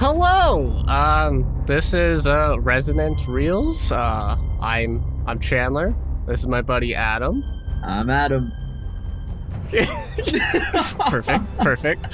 Hello. Um, this is uh, Resonant Reels. Uh, I'm I'm Chandler. This is my buddy Adam. I'm Adam. perfect, perfect.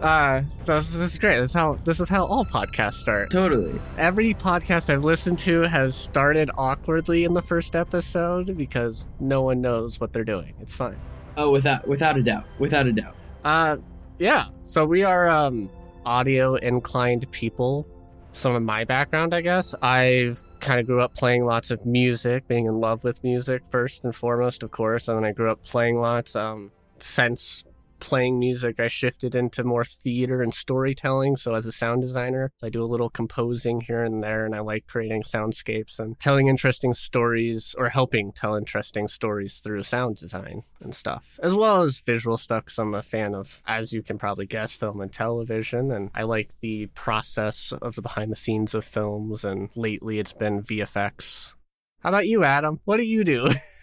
Uh, this, this is great. This is how this is how all podcasts start. Totally. Every podcast I've listened to has started awkwardly in the first episode because no one knows what they're doing. It's fine. Oh, without without a doubt, without a doubt. Uh, yeah. So we are um audio inclined people. Some of my background, I guess. I've kind of grew up playing lots of music, being in love with music first and foremost, of course. And then I grew up playing lots. Um, since playing music, I shifted into more theater and storytelling. So, as a sound designer, I do a little composing here and there, and I like creating soundscapes and telling interesting stories or helping tell interesting stories through sound design and stuff, as well as visual stuff. Because I'm a fan of, as you can probably guess, film and television, and I like the process of the behind the scenes of films. And lately, it's been VFX. How about you, Adam? What do you do?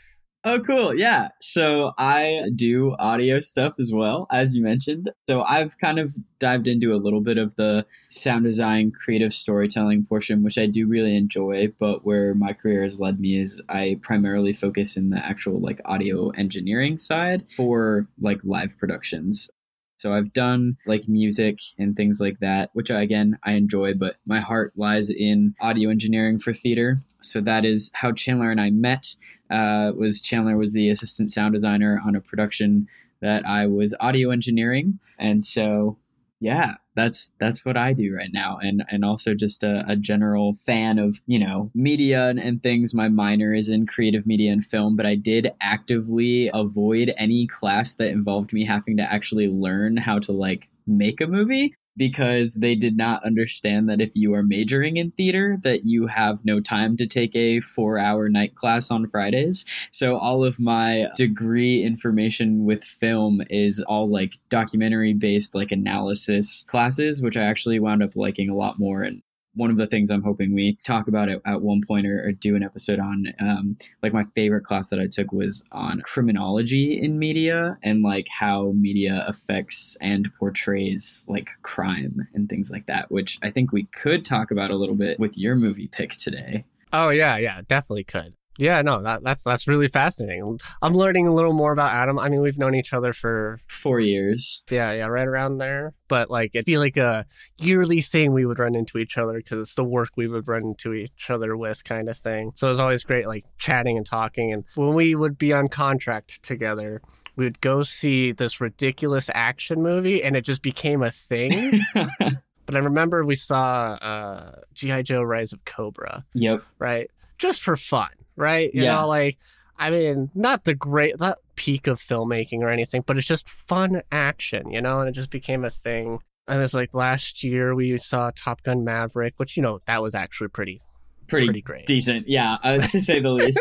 Oh, cool. Yeah. So I do audio stuff as well, as you mentioned. So I've kind of dived into a little bit of the sound design, creative storytelling portion, which I do really enjoy. But where my career has led me is I primarily focus in the actual like audio engineering side for like live productions. So I've done like music and things like that, which I, again I enjoy, but my heart lies in audio engineering for theater. So that is how Chandler and I met uh, was Chandler was the assistant sound designer on a production that I was audio engineering, and so yeah, that's that's what I do right now, and and also just a, a general fan of you know media and, and things. My minor is in creative media and film, but I did actively avoid any class that involved me having to actually learn how to like make a movie because they did not understand that if you are majoring in theater that you have no time to take a 4-hour night class on Fridays. So all of my degree information with film is all like documentary based like analysis classes which I actually wound up liking a lot more and one of the things I'm hoping we talk about at, at one point or, or, do an episode on. Um, like my favorite class that I took was on criminology in media and like how media affects and portrays like crime and things like that, which I think we could talk about a little bit with your movie pick today. Oh yeah, yeah, definitely could. Yeah, no, that, that's that's really fascinating. I'm learning a little more about Adam. I mean, we've known each other for four years. Yeah, yeah, right around there. But like, it'd be like a yearly thing we would run into each other because it's the work we would run into each other with, kind of thing. So it was always great, like chatting and talking. And when we would be on contract together, we would go see this ridiculous action movie, and it just became a thing. but I remember we saw uh, GI Joe: Rise of Cobra. Yep. Right. Just for fun right? You yeah. know, like I mean, not the great, not peak of filmmaking or anything, but it's just fun action, you know, and it just became a thing. And it's like last year we saw Top Gun Maverick, which you know that was actually pretty, pretty, pretty great, decent, yeah, uh, to say the least.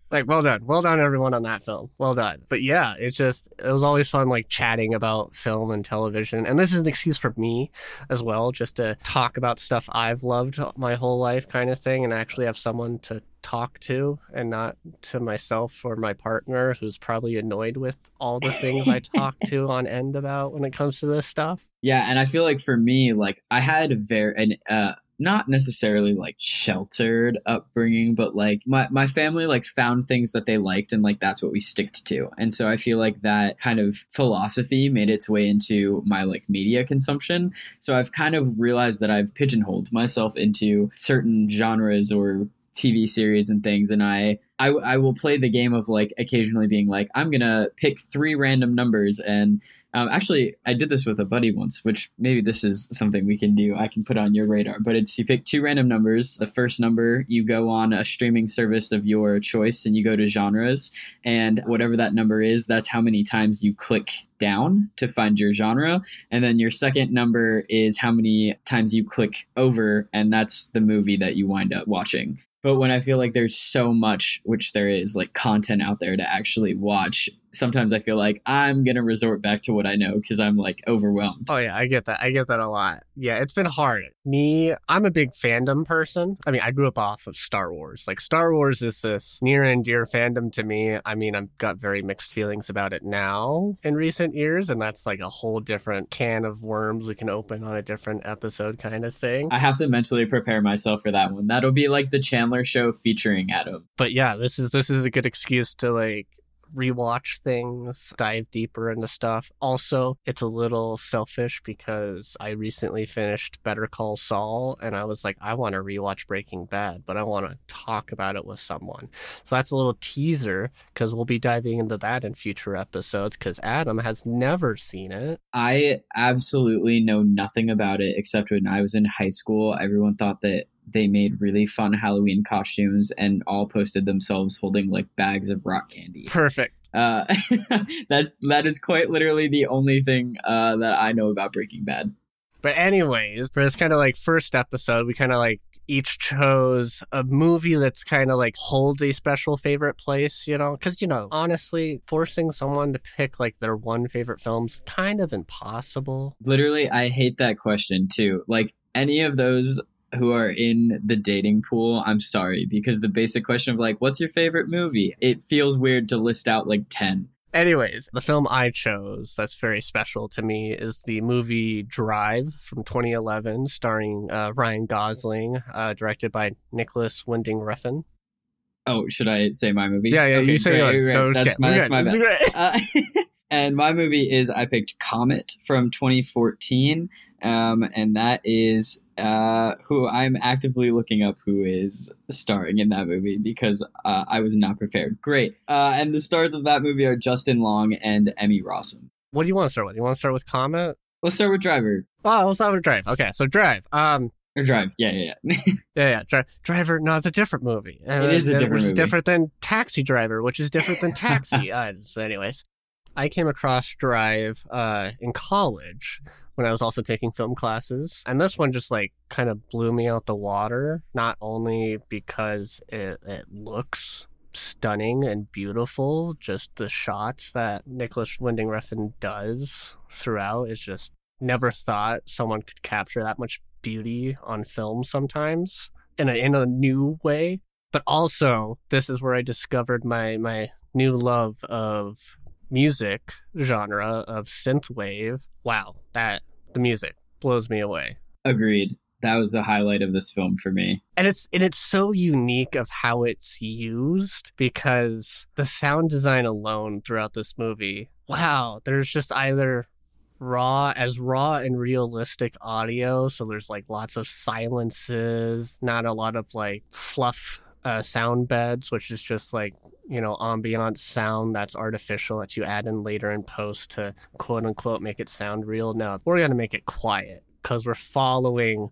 like well done. Well done everyone on that film. Well done. But yeah it's just it was always fun like chatting about film and television. And this is an excuse for me as well just to talk about stuff i've loved my whole life kind of thing and actually have someone to talk to and not to myself or my partner who's probably annoyed with all the things I talk to on end about when it comes to this stuff. Yeah, and I feel like for me like I had a very an uh not necessarily like sheltered upbringing, but like my, my family like found things that they liked and like that's what we sticked to. And so I feel like that kind of philosophy made its way into my like media consumption. So I've kind of realized that I've pigeonholed myself into certain genres or TV series and things, and I, I I will play the game of like occasionally being like I'm gonna pick three random numbers and um, actually, I did this with a buddy once, which maybe this is something we can do. I can put on your radar. But it's you pick two random numbers. The first number, you go on a streaming service of your choice and you go to genres. And whatever that number is, that's how many times you click down to find your genre. And then your second number is how many times you click over, and that's the movie that you wind up watching. But when I feel like there's so much, which there is, like content out there to actually watch, sometimes I feel like I'm gonna resort back to what I know because I'm like overwhelmed. Oh yeah, I get that. I get that a lot. Yeah, it's been hard. Me, I'm a big fandom person. I mean, I grew up off of Star Wars. Like Star Wars is this near and dear fandom to me. I mean, I've got very mixed feelings about it now in recent years, and that's like a whole different can of worms we can open on a different episode kind of thing. I have to mentally prepare myself for that one. That'll be like the Chandler show featuring Adam. But yeah, this is this is a good excuse to like rewatch things, dive deeper into stuff. Also, it's a little selfish because I recently finished Better Call Saul and I was like, I want to rewatch Breaking Bad, but I want to talk about it with someone. So that's a little teaser because we'll be diving into that in future episodes because Adam has never seen it. I absolutely know nothing about it except when I was in high school, everyone thought that they made really fun Halloween costumes and all posted themselves holding like bags of rock candy. Perfect. Uh, that's that is quite literally the only thing uh, that I know about Breaking Bad. But anyways, for this kind of like first episode, we kind of like each chose a movie that's kind of like holds a special favorite place, you know? Because, you know, honestly, forcing someone to pick like their one favorite film's kind of impossible. Literally, I hate that question too. Like any of those who are in the dating pool, I'm sorry, because the basic question of like, what's your favorite movie? It feels weird to list out like 10. Anyways, the film I chose that's very special to me is the movie Drive from 2011, starring uh, Ryan Gosling, uh, directed by Nicolas Winding Refn. Oh, should I say my movie? Yeah, yeah, Okay, you say yours. great. No, That's my, that's my bad. This is great. Uh, and my movie is I picked Comet from 2014, um, and that is uh, who I'm actively looking up who is starring in that movie because uh, I was not prepared. Great, uh, and the stars of that movie are Justin Long and Emmy Rossum. What do you want to start with? You want to start with Comet? Let's start with Driver Oh, let's start with Drive. Okay, so Drive. Um, or Drive. Yeah, yeah, yeah. Yeah, yeah. Dri- driver, no, it's a different movie. It is a uh, different which is movie. different than Taxi Driver, which is different than Taxi. uh, so anyways, I came across Drive uh, in college when I was also taking film classes, and this one just like kind of blew me out the water. Not only because it, it looks stunning and beautiful, just the shots that Nicolas Winding Refn does throughout is just never thought someone could capture that much beauty on film sometimes in a in a new way. But also, this is where I discovered my my new love of music genre of synthwave. Wow, that the music blows me away. Agreed. That was the highlight of this film for me. And it's and it's so unique of how it's used because the sound design alone throughout this movie. Wow, there's just either raw as raw and realistic audio so there's like lots of silences not a lot of like fluff uh, sound beds which is just like you know ambient sound that's artificial that you add in later in post to quote unquote make it sound real no we're gonna make it quiet because we're following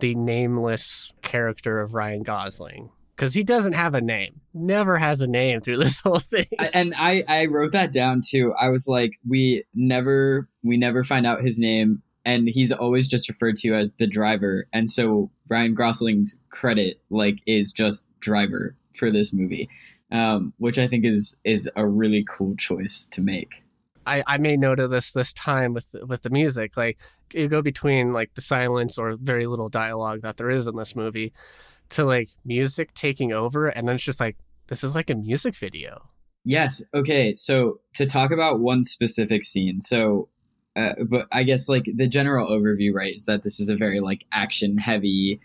the nameless character of ryan gosling because he doesn't have a name never has a name through this whole thing and I I wrote that down too. I was like, we never we never find out his name, and he's always just referred to as the driver. And so Ryan Gosling's credit like is just driver for this movie, um, which I think is is a really cool choice to make. I, I made note of this this time with with the music. Like you go between like the silence or very little dialogue that there is in this movie to like music taking over, and then it's just like this is like a music video. Yes. Okay. So to talk about one specific scene, so. Uh, but I guess like the general overview, right, is that this is a very like action heavy,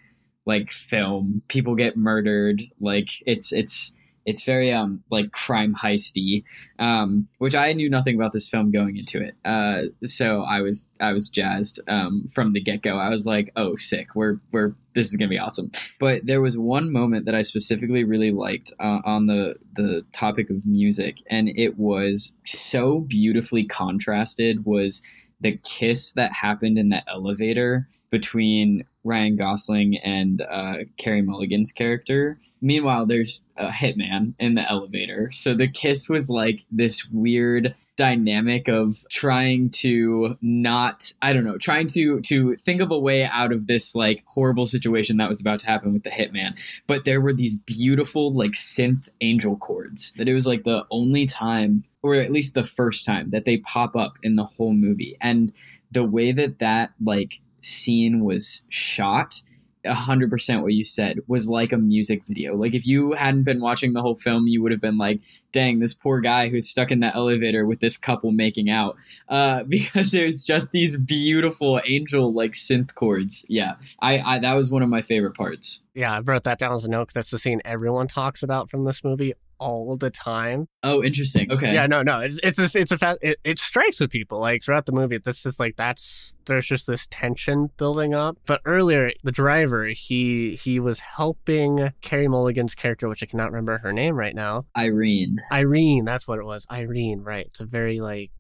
like film. People get murdered. Like it's it's it's very um like crime heisty, um, which I knew nothing about this film going into it. Uh, so I was I was jazzed um from the get go. I was like, oh, sick. We're we're this is gonna be awesome. But there was one moment that I specifically really liked uh, on the the topic of music, and it was so beautifully contrasted. Was the kiss that happened in the elevator between Ryan Gosling and uh, Carey Mulligan's character. Meanwhile, there's a hitman in the elevator. So the kiss was like this weird dynamic of trying to not i don't know trying to to think of a way out of this like horrible situation that was about to happen with the hitman but there were these beautiful like synth angel chords that it was like the only time or at least the first time that they pop up in the whole movie. And the way that that like scene was shot 100% what you said was like a music video. Like if you hadn't been watching the whole film, you would have been like, dang, this poor guy who's stuck in that elevator with this couple making out. Uh, because there's just these beautiful angel like synth chords. Yeah. I, I that was one of my favorite parts. Yeah, I wrote that down as a note because that's the scene everyone talks about from this movie all the time. Oh, interesting. Okay. Yeah, no, no, it's it's a, it's a fa- it, it strikes with people like throughout the movie. This is like that's there's just this tension building up. But earlier, the driver he he was helping Carey Mulligan's character, which I cannot remember her name right now. Irene. Irene, that's what it was. Irene, right? It's a very like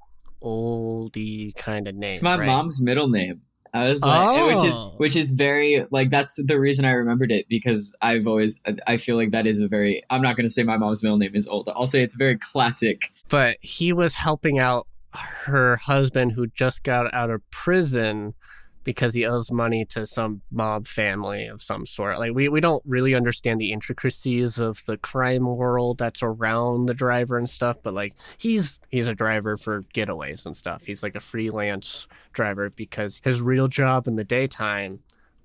oldie kind of name. It's my right? mom's middle name. I was like, which is Oh. which is very like that's the reason I remembered it because I've always I feel like that is a very I'm not going to say my mom's middle name is old. I'll say it's very classic. but he was helping out her husband who just got out of prison because he owes money to some mob family of some sort. Like we, we don't really understand the intricacies of the crime world that's around the driver and stuff, but like he's he's a driver for getaways and stuff. He's like a freelance driver because his real job in the daytime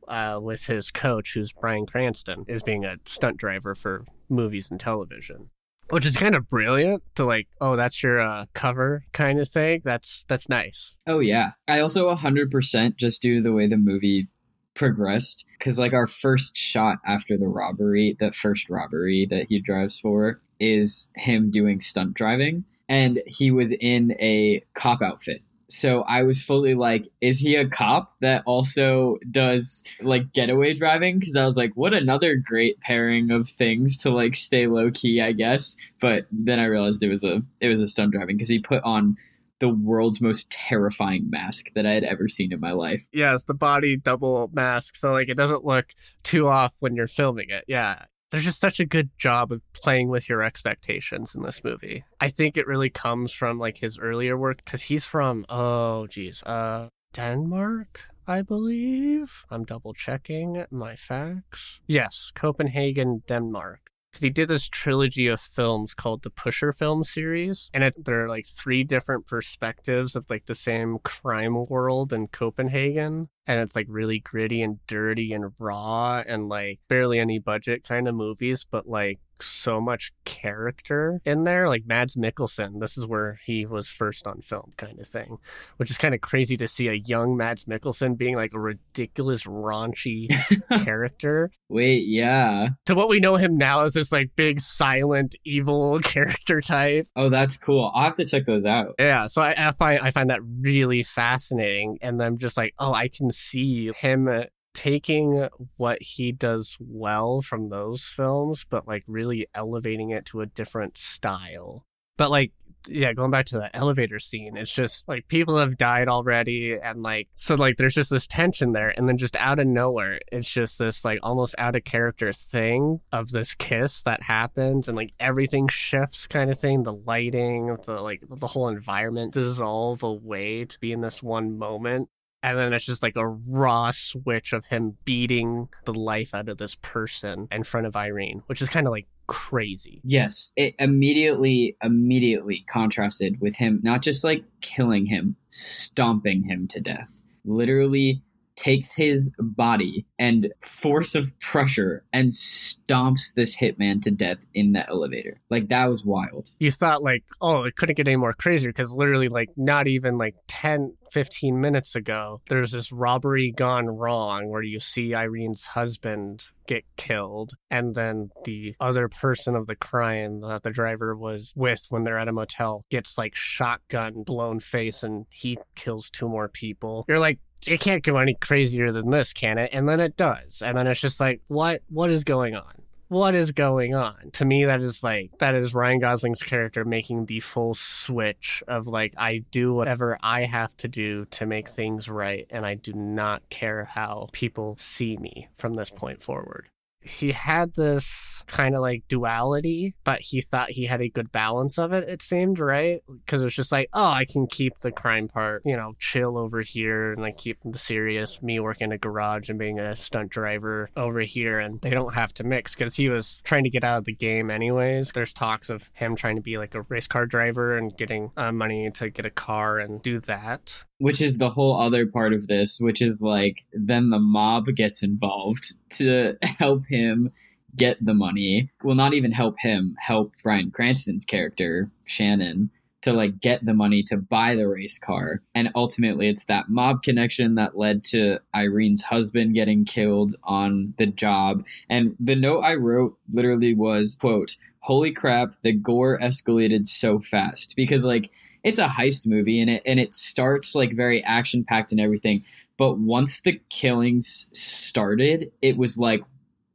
uh, with his coach, who's Bryan Cranston, is being a stunt driver for movies and television which is kind of brilliant to like oh that's your uh, cover kind of thing that's that's nice Oh yeah. I also 100% just due to the way the movie progressed cuz like our first shot after the robbery, that first robbery that he drives for is him doing stunt driving and he was in a cop outfit. So I was fully like, is he a cop that also does like getaway driving? Because I was like, what another great pairing of things to like stay low key, I guess. But then I realized it was a it was a stunt driving because he put on the world's most terrifying mask that I had ever seen in my life. yeah it's the body double mask so like it doesn't look too off when you're filming it yeah there's just such a good job of playing with your expectations in this movie i think it really comes from like his earlier work because he's from oh geez uh denmark I believe. I'm double checking my facts. Yes, Copenhagen, Denmark. Because he did this trilogy of films called the Pusher film series, and it, there are like three different perspectives of like the same crime world in Copenhagen, and it's like really gritty and dirty and raw and like barely any budget kind of movies, but like so much character in there. Like Mads Mikkelsen, this is where he was first on film, kind of thing, which is kind of crazy to see a young Mads Mikkelsen being like a ridiculous, raunchy character Wait, yeah. to what we know him now as this like big, silent, evil character type. Oh, that's cool. I'll have to check those out. Yeah, so I, I find I find that really fascinating, and I'm just like, oh, I can see him taking what he does well from those films, but like really elevating it to a different style. But like, yeah, going back to the elevator scene, it's just like people have died already, and like, so like, there's just this tension there, and then just out of nowhere, it's just this like almost out of character thing of this kiss that happens, and like everything shifts, kind of thing. The lighting, the like, the whole environment dissolve away to be in this one moment. And then it's just like a raw switch of him beating the life out of this person in front of Irene, which is kind of like crazy. Yes, it immediately immediately contrasted with him not just like killing him, stomping him to death. Literally takes his body and force of pressure and stomps this hitman to death in the elevator. Like that was wild. You thought like, oh, it couldn't get any more crazier because literally like not even like 10, 15 minutes ago, there's this robbery gone wrong where you see Irene's husband get killed and then the other person of the crime that the driver was with when they're at a motel gets like shotgun blown face and he kills two more people. You're like, it can't go any crazier than this, can it? And then it does. And then it's just like, what what is going on? What is going on? To me, that is like that is Ryan Gosling's character making the full switch of like I do whatever I have to do to make things right, and I do not care how people see me from this point forward. He had this kind of like duality, but he thought he had a good balance of it, it seemed, right? Because it was just like, oh, I can keep the crime part, you know, chill over here and like keep the serious, me working in a garage and being a stunt driver over here. And they don't have to mix because he was trying to get out of the game anyways. There's talks of him trying to be like a race car driver and getting uh, money to get a car and do that which is the whole other part of this, which is like then the mob gets involved to help him get the money. Well, not even help him, help Bryan Cranston's character, Shannon, to like get the money to buy the race car. And ultimately, it's that mob connection that led to Irene's husband getting killed on the job. And the note I wrote literally was, quote, holy crap, the gore escalated so fast. Because like it's a heist movie and it and it starts like very action packed and everything. But once the killings started, it was like,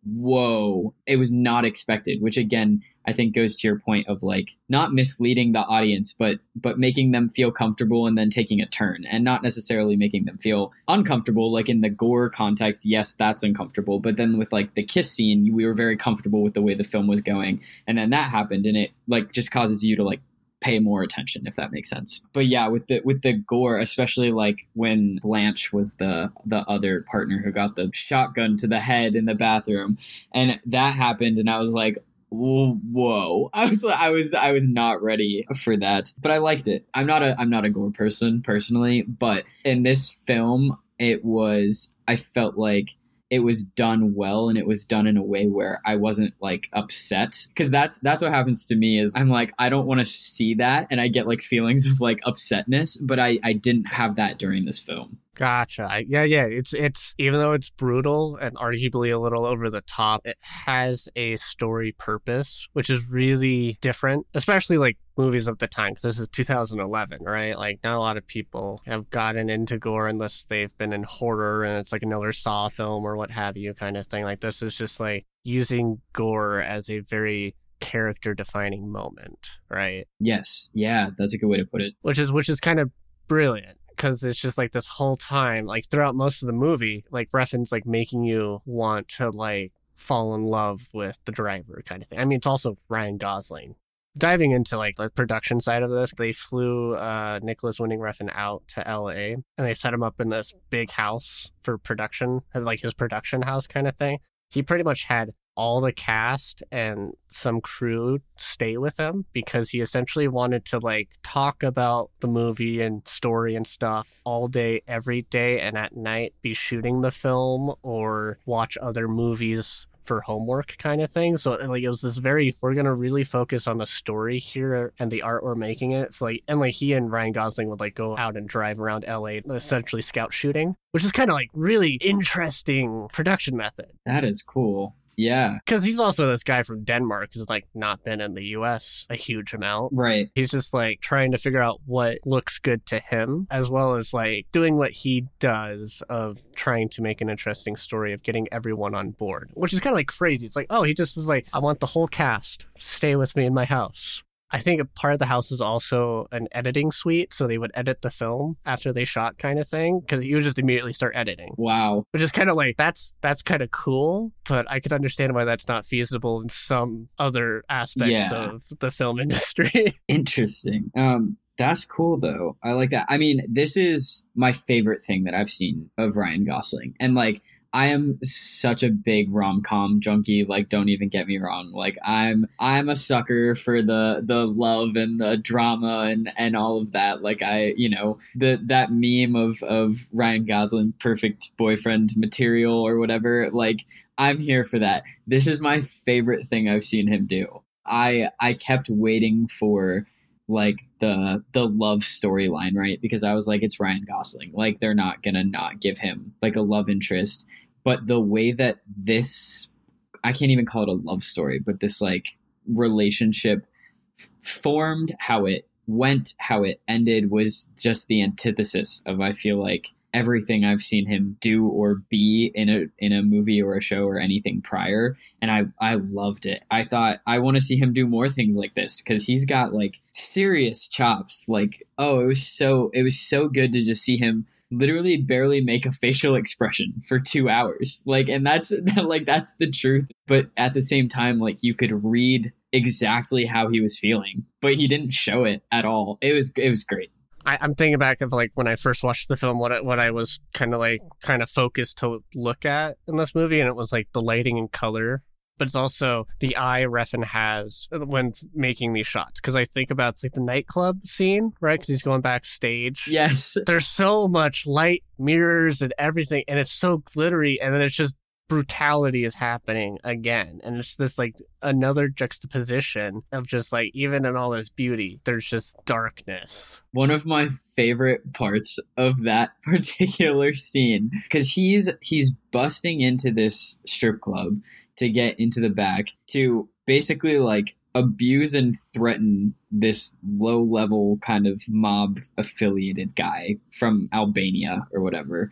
whoa, it was not expected, which again, I think goes to your point of like not misleading the audience, but but making them feel comfortable and then taking a turn and not necessarily making them feel uncomfortable. Like in the gore context, yes, that's uncomfortable. But then with like the kiss scene, we were very comfortable with the way the film was going. And then that happened and it like just causes you to like pay more attention if that makes sense. But yeah with the with the gore especially like when blanche was the the other partner who got the shotgun to the head in the bathroom and that happened and i was like whoa i was i was i was not ready for that but i liked it. I'm not a i'm not a gore person personally but in this film it was i felt like it was done well and it was done in a way where I wasn't like upset because that's that's what happens to me is I'm like I don't want to see that and I get like feelings of like upsetness but I I didn't have that during this film. Gotcha. I, yeah, yeah. It's it's even though it's brutal and arguably a little over the top, it has a story purpose, which is really different, especially like movies of the time. Because this is 2011, right? Like not a lot of people have gotten into gore unless they've been in horror and it's like another Saw film or what have you, kind of thing. Like this is just like using gore as a very character defining moment, right? Yes. Yeah, that's a good way to put it. Which is which is kind of brilliant because it's just like this whole time, like throughout most of the movie, like Refn's like making you want to like fall in love with the driver kind of thing. I mean, it's also Ryan Gosling. Diving into like the production side of this, they flew uh, Nicolas Winding Refn out to LA and they set him up in this big house for production, like his production house kind of thing. He pretty much had all the cast and some crew stay with him because he essentially wanted to like talk about the movie and story and stuff all day every day and at night be shooting the film or watch other movies for homework kind of thing. So uh, like it was this very we're gonna really focus on the story here and the art we're making it. So like and like he and Ryan Gosling would like go out and drive around LA essentially scout shooting, which is kind of like really interesting production method. That is cool. Yeah. Because he's also this guy from Denmark who's like not been in the US a huge amount. Right. He's just like trying to figure out what looks good to him, as well as like doing what he does of trying to make an interesting story of getting everyone on board, which is kind of like crazy. It's like, oh, he just was like, I want the whole cast stay with me in my house. I think a part of the house was also an editing suite, so they would edit the film after they shot, kind of thing. Because you would just immediately start editing. Wow, which is kind of like that's that's kind of cool, but I could understand why that's not feasible in some other aspects yeah. of the film industry. Interesting. Um, that's cool though. I like that. I mean, this is my favorite thing that I've seen of Ryan Gosling, and like I am such a big rom com junkie. Like, don't even get me wrong. Like, I'm I'm a sucker for the the love and the drama and and all of that. Like, I you know the that meme of of Ryan Gosling perfect boyfriend material or whatever. Like, I'm here for that. This is my favorite thing I've seen him do. I I kept waiting for like the the love storyline, right? Because I was like, it's Ryan Gosling. Like they're not gonna not give him like a love interest but the way that this I can't even call it a love story, but this like relationship formed, how it went, how it ended was just the antithesis of I feel like everything I've seen him do or be in a in a movie or a show or anything prior and I I loved it. I thought I want to see him do more things like this cuz he's got like serious chops like oh it was so it was so good to just see him literally barely make a facial expression for two hours. Like, and that's like, that's the truth. But at the same time, like, you could read exactly how he was feeling, but he didn't show it at all. It was, it was great. I, am thinking back of like when I first watched the film, what I, what I was kind of like kind of focused to look at in this movie, and it was like the lighting and color but it's also the eye Refn has when making these shots. Because I think about it's like the nightclub scene, right? Because he's going backstage. Yes. There's so much light, mirrors, and everything, and it's so glittery, and then it's just brutality is happening again and it's this like another juxtaposition of just like even in all this beauty there's just darkness one of my favorite parts of that particular scene because he's he's busting into this strip club to get into the back to basically like abuse and threaten this low level kind of mob affiliated guy from Albania or whatever.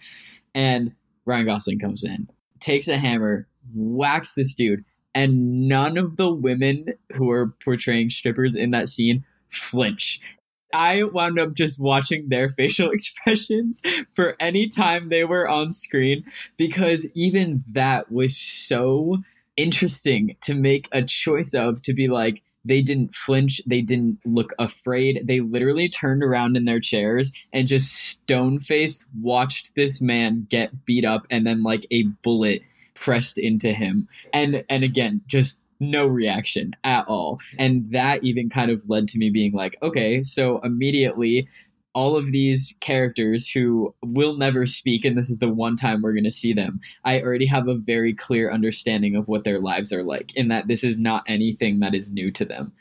And Ryan Gosling comes in, takes a hammer, whacks this dude, and none of the women who are portraying strippers in that scene flinch. I wound up just watching their facial expressions for any time they were on screen because even that was so interesting to make a choice of to be like they didn't flinch they didn't look afraid. They literally turned around in their chairs and just stone faced watched this man get beat up and then like a bullet pressed into him. And and again just no reaction at all. And that even kind of led to me being like okay so immediately all of these characters who will never speak, and this is the one time we're going to see them, I already have a very clear understanding of what their lives are like, in that this is not anything that is new to them.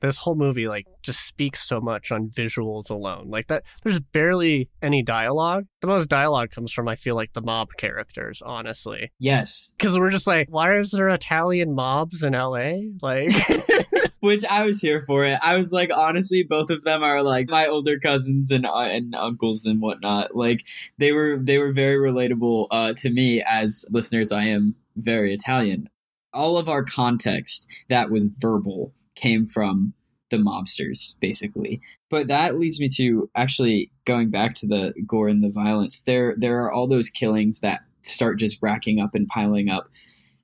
This whole movie, like, just speaks so much on visuals alone. Like, that, there's barely any dialogue. The most dialogue comes from, I feel like, the mob characters, honestly. Yes. Because we're just like, why is there Italian mobs in LA? Like, which I was here for it. I was like, honestly, both of them are like my older cousins and uh, and uncles and whatnot. Like they were they were very relatable uh, to me as listeners. I am very Italian. All of our context that was verbal came from the mobsters, basically. But that leads me to actually going back to the gore and the violence. There there are all those killings that start just racking up and piling up.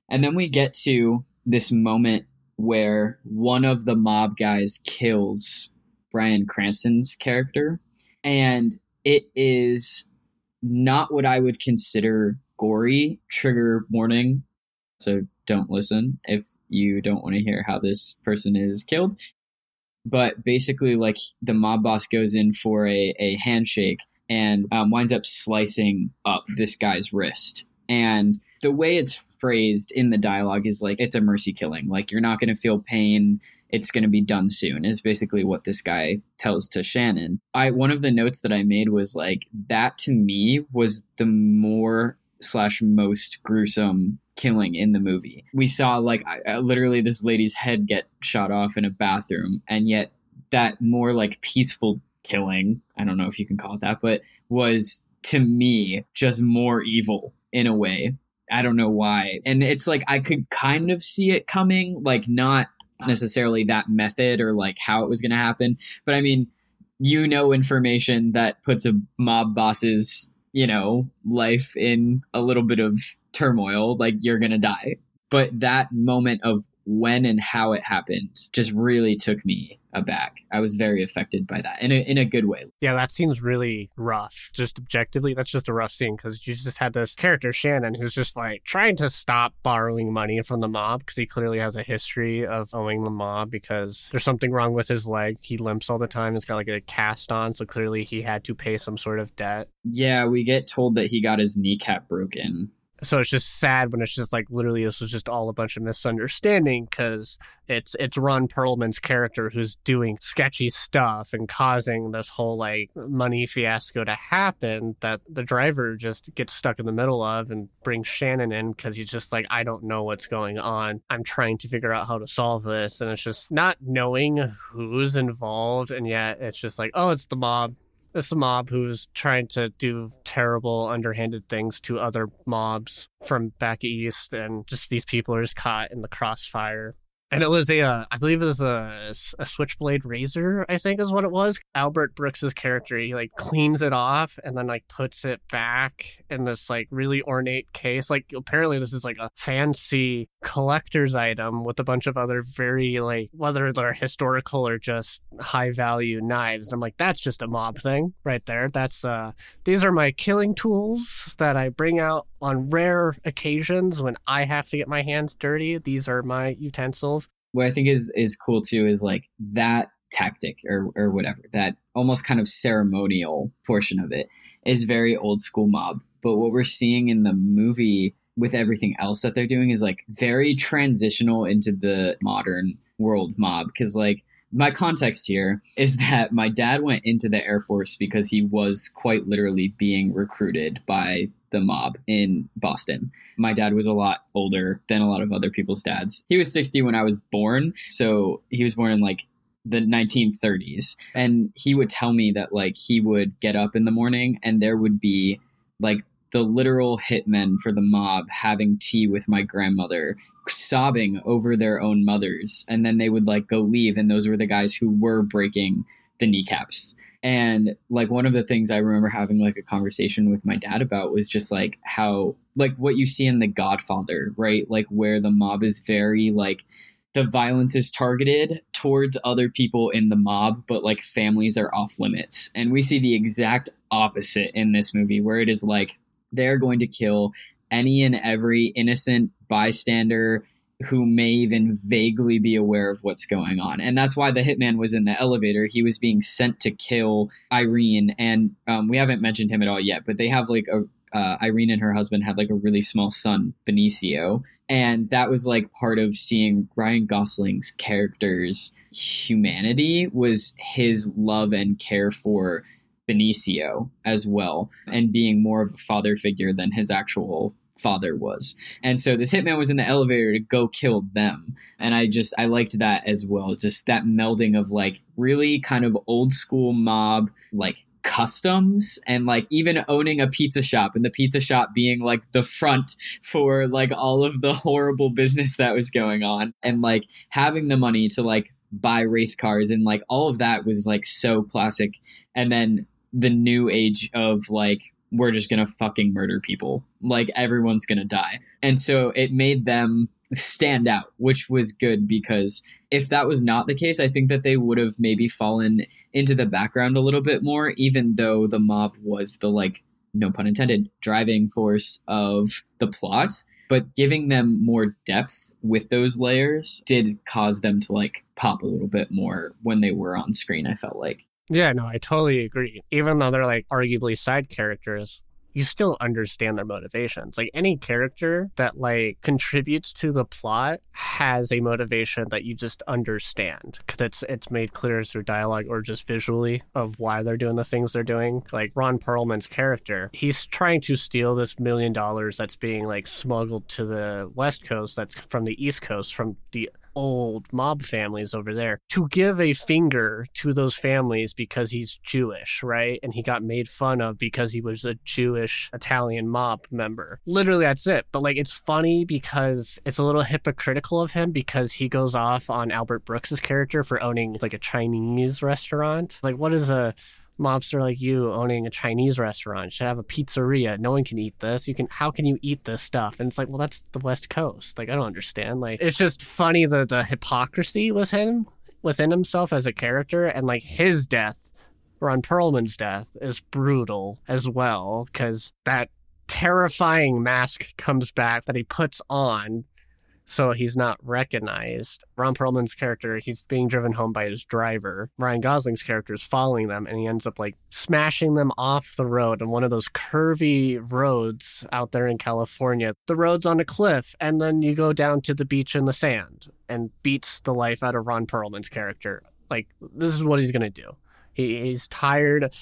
And then we get to this moment where one of the mob guys kills Bryan Cranston's character. And it is not what I would consider gory. Trigger warning. So don't listen if you don't want to hear how this person is killed. But basically, like the mob boss goes in for a, a handshake and um, winds up slicing up this guy's wrist. And the way it's phrased in the dialogue is like it's a mercy killing. Like you're not going to feel pain. It's going to be done soon. Is basically what this guy tells to Shannon. I one of the notes that I made was like that to me was the more slash most gruesome killing in the movie. We saw like uh, literally this lady's head get shot off in a bathroom, and yet that more like peaceful killing, I don't know if you can call it that, but was to me just more evil in a way I don't know why. And it's like I could kind of see it coming, like not necessarily that method or like how it was going to happen, but I mean, you know information that puts a mob boss's, you know, life in a little bit of turmoil, like you're going to die. But that moment of when and how it happened just really took me aback. I was very affected by that in a, in a good way. Yeah, that seems really rough. Just objectively, that's just a rough scene because you just had this character, Shannon, who's just like trying to stop borrowing money from the mob because he clearly has a history of owing the mob because there's something wrong with his leg. He limps all the time. He's got like a cast on. So clearly he had to pay some sort of debt. Yeah, we get told that he got his kneecap broken so it's just sad when it's just like literally this was just all a bunch of misunderstanding because it's it's Ron Perlman's character who's doing sketchy stuff and causing this whole like money fiasco to happen that the driver just gets stuck in the middle of and brings Shannon in because he's just like I don't know what's going on. I'm trying to figure out how to solve this and it's just not knowing who's involved and yet it's just like oh it's the mob it's a mob who's trying to do terrible, underhanded things to other mobs from back east, and just these people are just caught in the crossfire. And it was a, uh, I believe it was a, a switchblade razor, I think is what it was. Albert Brooks's character, he like cleans it off and then like puts it back in this like really ornate case. Like apparently this is like a fancy collector's item with a bunch of other very like, whether they're historical or just high value knives. I'm like, that's just a mob thing right there. That's, uh, these are my killing tools that I bring out on rare occasions when I have to get my hands dirty. These are my utensils what I think is is cool too is like that tactic or or whatever that almost kind of ceremonial portion of it is very old school mob. But what we're seeing in the movie with everything else that they're doing is like very transitional into the modern world mob because like my context here is that my dad went into the Air Force because he was quite literally being recruited by the mob in Boston. My dad was a lot older than a lot of other people's dads. He was 60 when I was born. So he was born in like the 1930s. And he would tell me that like he would get up in the morning and there would be like the literal hitmen for the mob having tea with my grandmother sobbing over their own mothers and then they would like go leave and those were the guys who were breaking the kneecaps and like one of the things i remember having like a conversation with my dad about was just like how like what you see in the godfather right? Like where the mob is very like the violence is targeted towards other people in the mob but like families are off limits. And we see the exact opposite in this movie where it is like they're going to kill any and every innocent bystander who may even vaguely be aware of what's going on. And that's why the hitman was in the elevator. He was being sent to kill Irene. And um, we haven't mentioned him at all yet, but they have like a. Uh, Irene and her husband had like a really small son, Benicio. And that was like part of seeing Ryan Gosling's character's humanity was his love and care for Benicio as well, and being more of a father figure than his actual father was. And so this hitman was in the elevator to go kill them. And I just, I liked that as well. Just that melding of like really kind of old school mob, like customs and like even owning a pizza shop and the pizza shop being like the front for like all of the horrible business that was going on and like having the money to like buy race cars and like all of that was like so classic and then the new age of like we're just gonna fucking murder people. Like everyone's gonna die. And so it made them stand out, which was good because if that was not the case, I think that they would have maybe fallen into the background a little bit more, even though the mob was the like, no pun intended, driving force of the plot. But giving them more depth with those layers did cause them to like pop a little bit more when they were on screen, I felt like. Yeah, no, I totally agree. Even though they're like arguably side characters, you still understand their motivations. Like any character that like contributes to the plot has a motivation that you just understand because it's it's made clear through dialogue or just visually of why they're doing the things they're doing. Like Ron Perlman's character, he's trying to steal this million dollars that's being like smuggled to the West Coast that's from the East Coast from the old mob families over there to give a finger to those families because he's Jewish, right? And he got made fun of because he was a Jewish Italian mob member. Literally, that's it. But like, it's funny because it's a little hypocritical of him because he goes off on Albert Brooks's character for owning like a Chinese restaurant. Like, what is a mobster like you owning a Chinese restaurant should have a pizzeria. No one can eat this. You can. How can you eat this stuff? And it's like, well, that's the West Coast. Like, I don't understand. Like, it's just funny the the hypocrisy with him within himself as a character, and like his death, Ron Perlman's death, is brutal as well because that terrifying mask comes back that he puts on so he's not recognized. Ron Perlman's character, he's being driven home by his driver. Ryan Gosling's character is following them, and he ends up like smashing them off the road on one of those curvy roads out there in California. The road's on a cliff, and then you go down to the beach in the sand and beats the life out of Ron Perlman's character. Like, this is what he's going to do. He, he's tired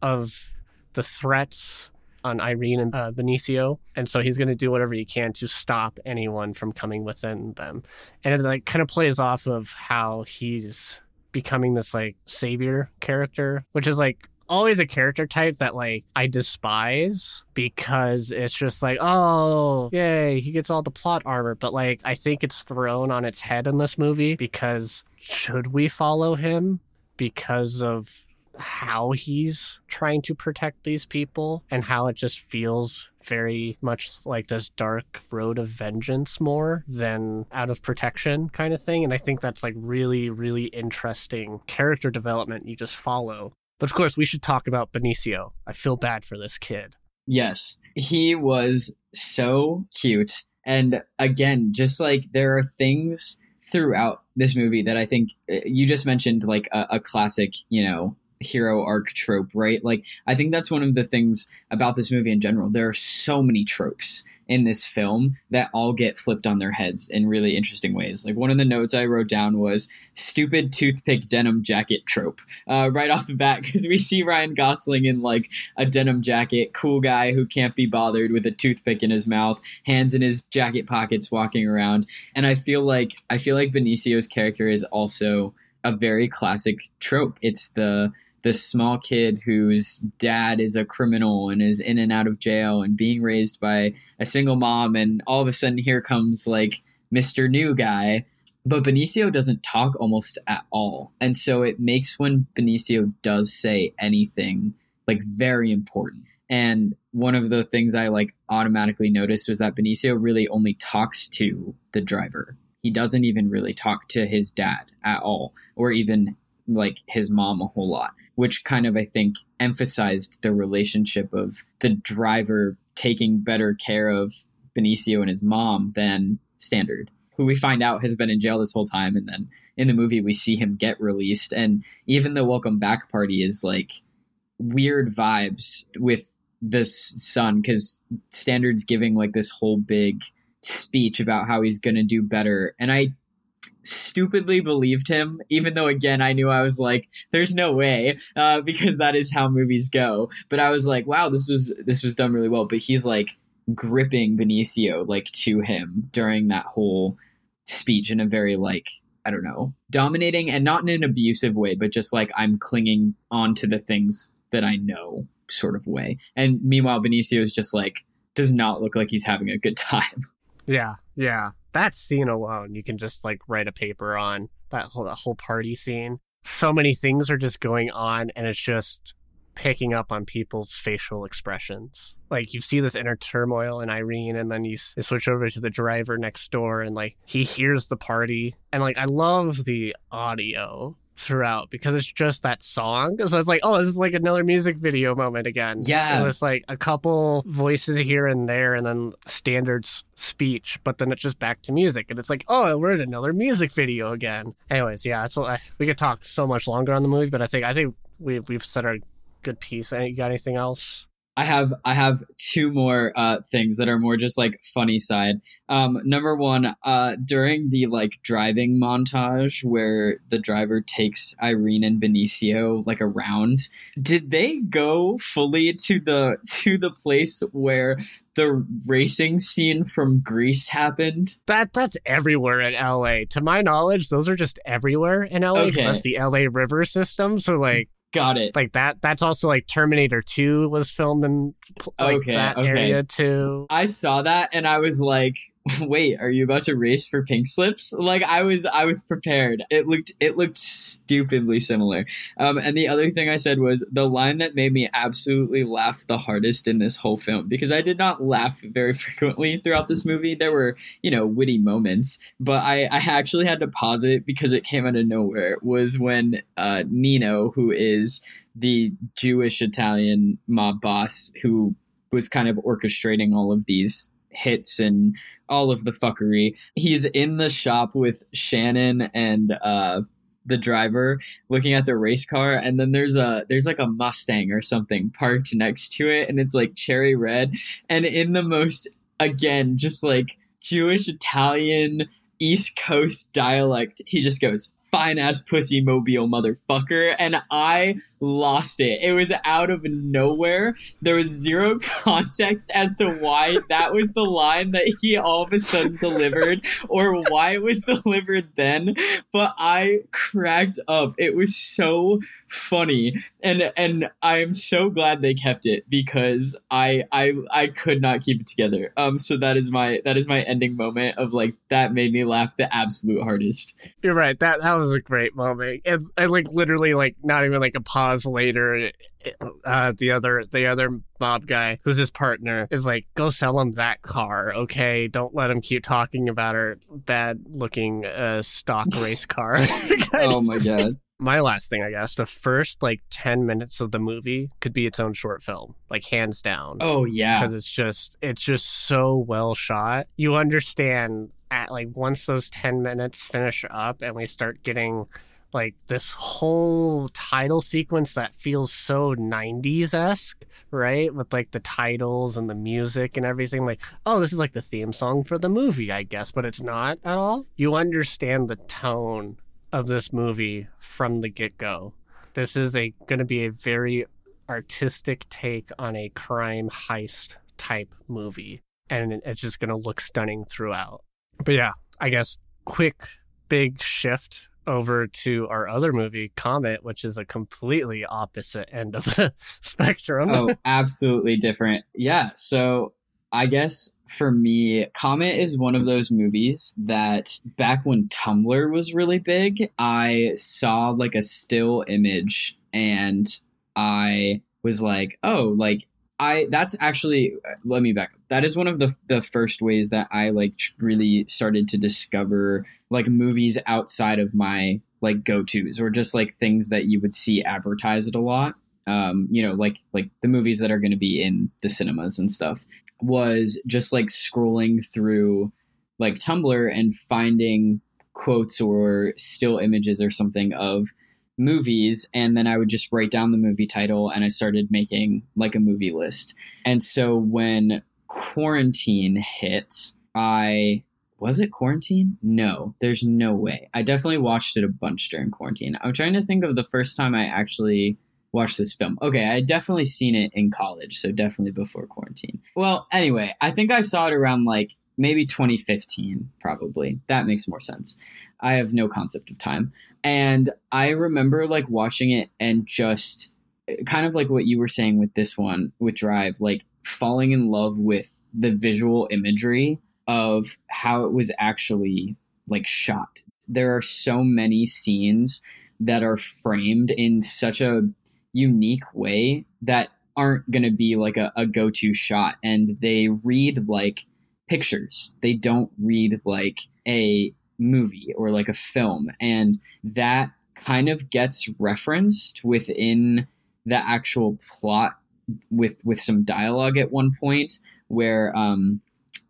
of the threats on Irene and uh, Benicio, and so he's going to do whatever he can to stop anyone from coming within them. And it like kind of plays off of how he's becoming this like savior character, which is like always a character type that like I despise because it's just like, oh, yay, he gets all the plot armor. But like, I think it's thrown on its head in this movie because should we follow him because of how he's trying to protect these people and how it just feels very much like this dark road of vengeance more than out of protection kind of thing. And I think that's like really, really interesting character development you just follow. But of course, we should talk about Benicio. I feel bad for this kid. Yes, he was so cute. And again, just like there are things throughout this movie that I think uh, you just mentioned, like a, a classic, you know, hero arc trope, right? Like, I think that's one of the things about this movie in general. There are so many tropes in this film that all get flipped on their heads in really interesting ways. Like, one of the notes I wrote down was stupid toothpick denim jacket trope uh, right off the bat, because we see Ryan Gosling in like a denim jacket, cool guy who can't be bothered with a toothpick in his mouth, hands in his jacket pockets, walking around. And I feel like, I feel like Benicio's character is also a very classic trope. It's the this small kid whose dad is a criminal and is in and out of jail and being raised by a single mom and all of a sudden here comes like Mr. New Guy but Benicio doesn't talk almost at all. And so it makes when Benicio does say anything like very important. And one of the things I like automatically noticed was that Benicio really only talks to the driver. He doesn't even really talk to his dad at all, or even like his mom a whole lot which kind of I think emphasized the relationship of the driver taking better care of Benicio and his mom than Standard, who we find out has been in jail this whole time, and then in the movie we see him get released, and even the welcome back party is like weird vibes with this son because Standard's giving like this whole big speech about how he's gonna do better, and I stupidly believed him, even though again I knew I was like, "There's no way," uh, because that is how movies go. But I was like, "Wow, this was this was done really well." But he's like gripping Benicio like to him during that whole speech in a very like I don't know, dominating and not in an abusive way, but just like I'm clinging on to the things that I know sort of way. And meanwhile, Benicio is just like does not look like he's having a good time. Yeah, yeah that scene alone, you can just like write a paper on that whole, that whole party scene. So many things are just going on, and it's just picking up on people's facial expressions. Like you see this inner turmoil in Irene, and then you, you switch over to the driver next door, and like he hears the party, and like I love the audio throughout because it's just that song. So it's like, oh, this is like another music video moment again. Yeah. It was like a couple voices here and there and then Standard's speech, but then it's just back to music. And it's like, oh, we're in another music video again. Anyways, yeah, it's we could talk so much longer on the movie, but I think I think we've we've said our good piece. You got anything else? I have I have two more uh, things that are more just like funny side. Um, number one, uh, during the like driving montage where the driver takes Irene and Benicio like around, did they go fully to the to the place where the racing scene from Grease happened? That that's everywhere in LA. To my knowledge, those are just everywhere in LA. Okay. That's the LA river system. So like Got it. Like that. That's also like Terminator Two was filmed in like okay, that okay. area too. I saw that and I was like, wait, are you about to race for pink slips? Like I was, I was prepared. It looked, it looked stupidly similar. Um, and the other thing I said was the line that made me absolutely laugh the hardest in this whole film because I did not laugh very frequently throughout this movie. There were, you know, witty moments, but I, I actually had to pause it because it came out of nowhere. Was when uh, Nino, who is the Jewish Italian mob boss who was kind of orchestrating all of these hits and all of the fuckery. He's in the shop with Shannon and uh the driver looking at the race car and then there's a there's like a Mustang or something parked next to it and it's like cherry red and in the most again just like Jewish Italian East Coast dialect he just goes fine ass pussy mobile motherfucker and i lost it. It was out of nowhere. There was zero context as to why that was the line that he all of a sudden delivered or why it was delivered then but i cracked up. It was so funny and and I am so glad they kept it because I I I could not keep it together. Um so that is my that is my ending moment of like that made me laugh the absolute hardest. You're right. That that was a great moment. And, and like literally like not even like a pause later uh the other the other mob guy who's his partner is like go sell him that car, okay? Don't let him keep talking about our bad looking uh stock race car. oh my god my last thing, I guess, the first like 10 minutes of the movie could be its own short film, like hands down. Oh, yeah. Because it's just, it's just so well shot. You understand at like once those 10 minutes finish up and we start getting like this whole title sequence that feels so 90s esque, right? With like the titles and the music and everything. Like, oh, this is like the theme song for the movie, I guess, but it's not at all. You understand the tone of this movie from the get go. This is a going to be a very artistic take on a crime heist type movie, and it's just going to look stunning throughout. But yeah, I guess quick big shift over to our other movie, Comet, which is a completely opposite end of the spectrum. oh, absolutely different. Yeah. So I guess for me, Comet is one of those movies that back when Tumblr was really big, I saw like a still image and I was like, oh, like I that's actually let me back up. That is one of the the first ways that I like really started to discover like movies outside of my like go-tos or just like things that you would see advertised a lot. Um, you know, like like the movies that are going to be in the cinemas and stuff was just like scrolling through like Tumblr and finding quotes or still images or something of movies and then I would just write down the movie title and I started making like a movie list. And so when quarantine hit, I was it quarantine? No, there's no way. I definitely watched it a bunch during quarantine. I'm trying to think of the first time I actually watch this film. Okay, I definitely seen it in college, so definitely before quarantine. Well, anyway, I think I saw it around like maybe 2015, probably. That makes more sense. I have no concept of time. And I remember like watching it and just kind of like what you were saying with this one, with Drive, like falling in love with the visual imagery of how it was actually like shot. There are so many scenes that are framed in such a unique way that aren't going to be like a, a go to shot. And they read like pictures, they don't read like a movie or like a film. And that kind of gets referenced within the actual plot with with some dialogue at one point where um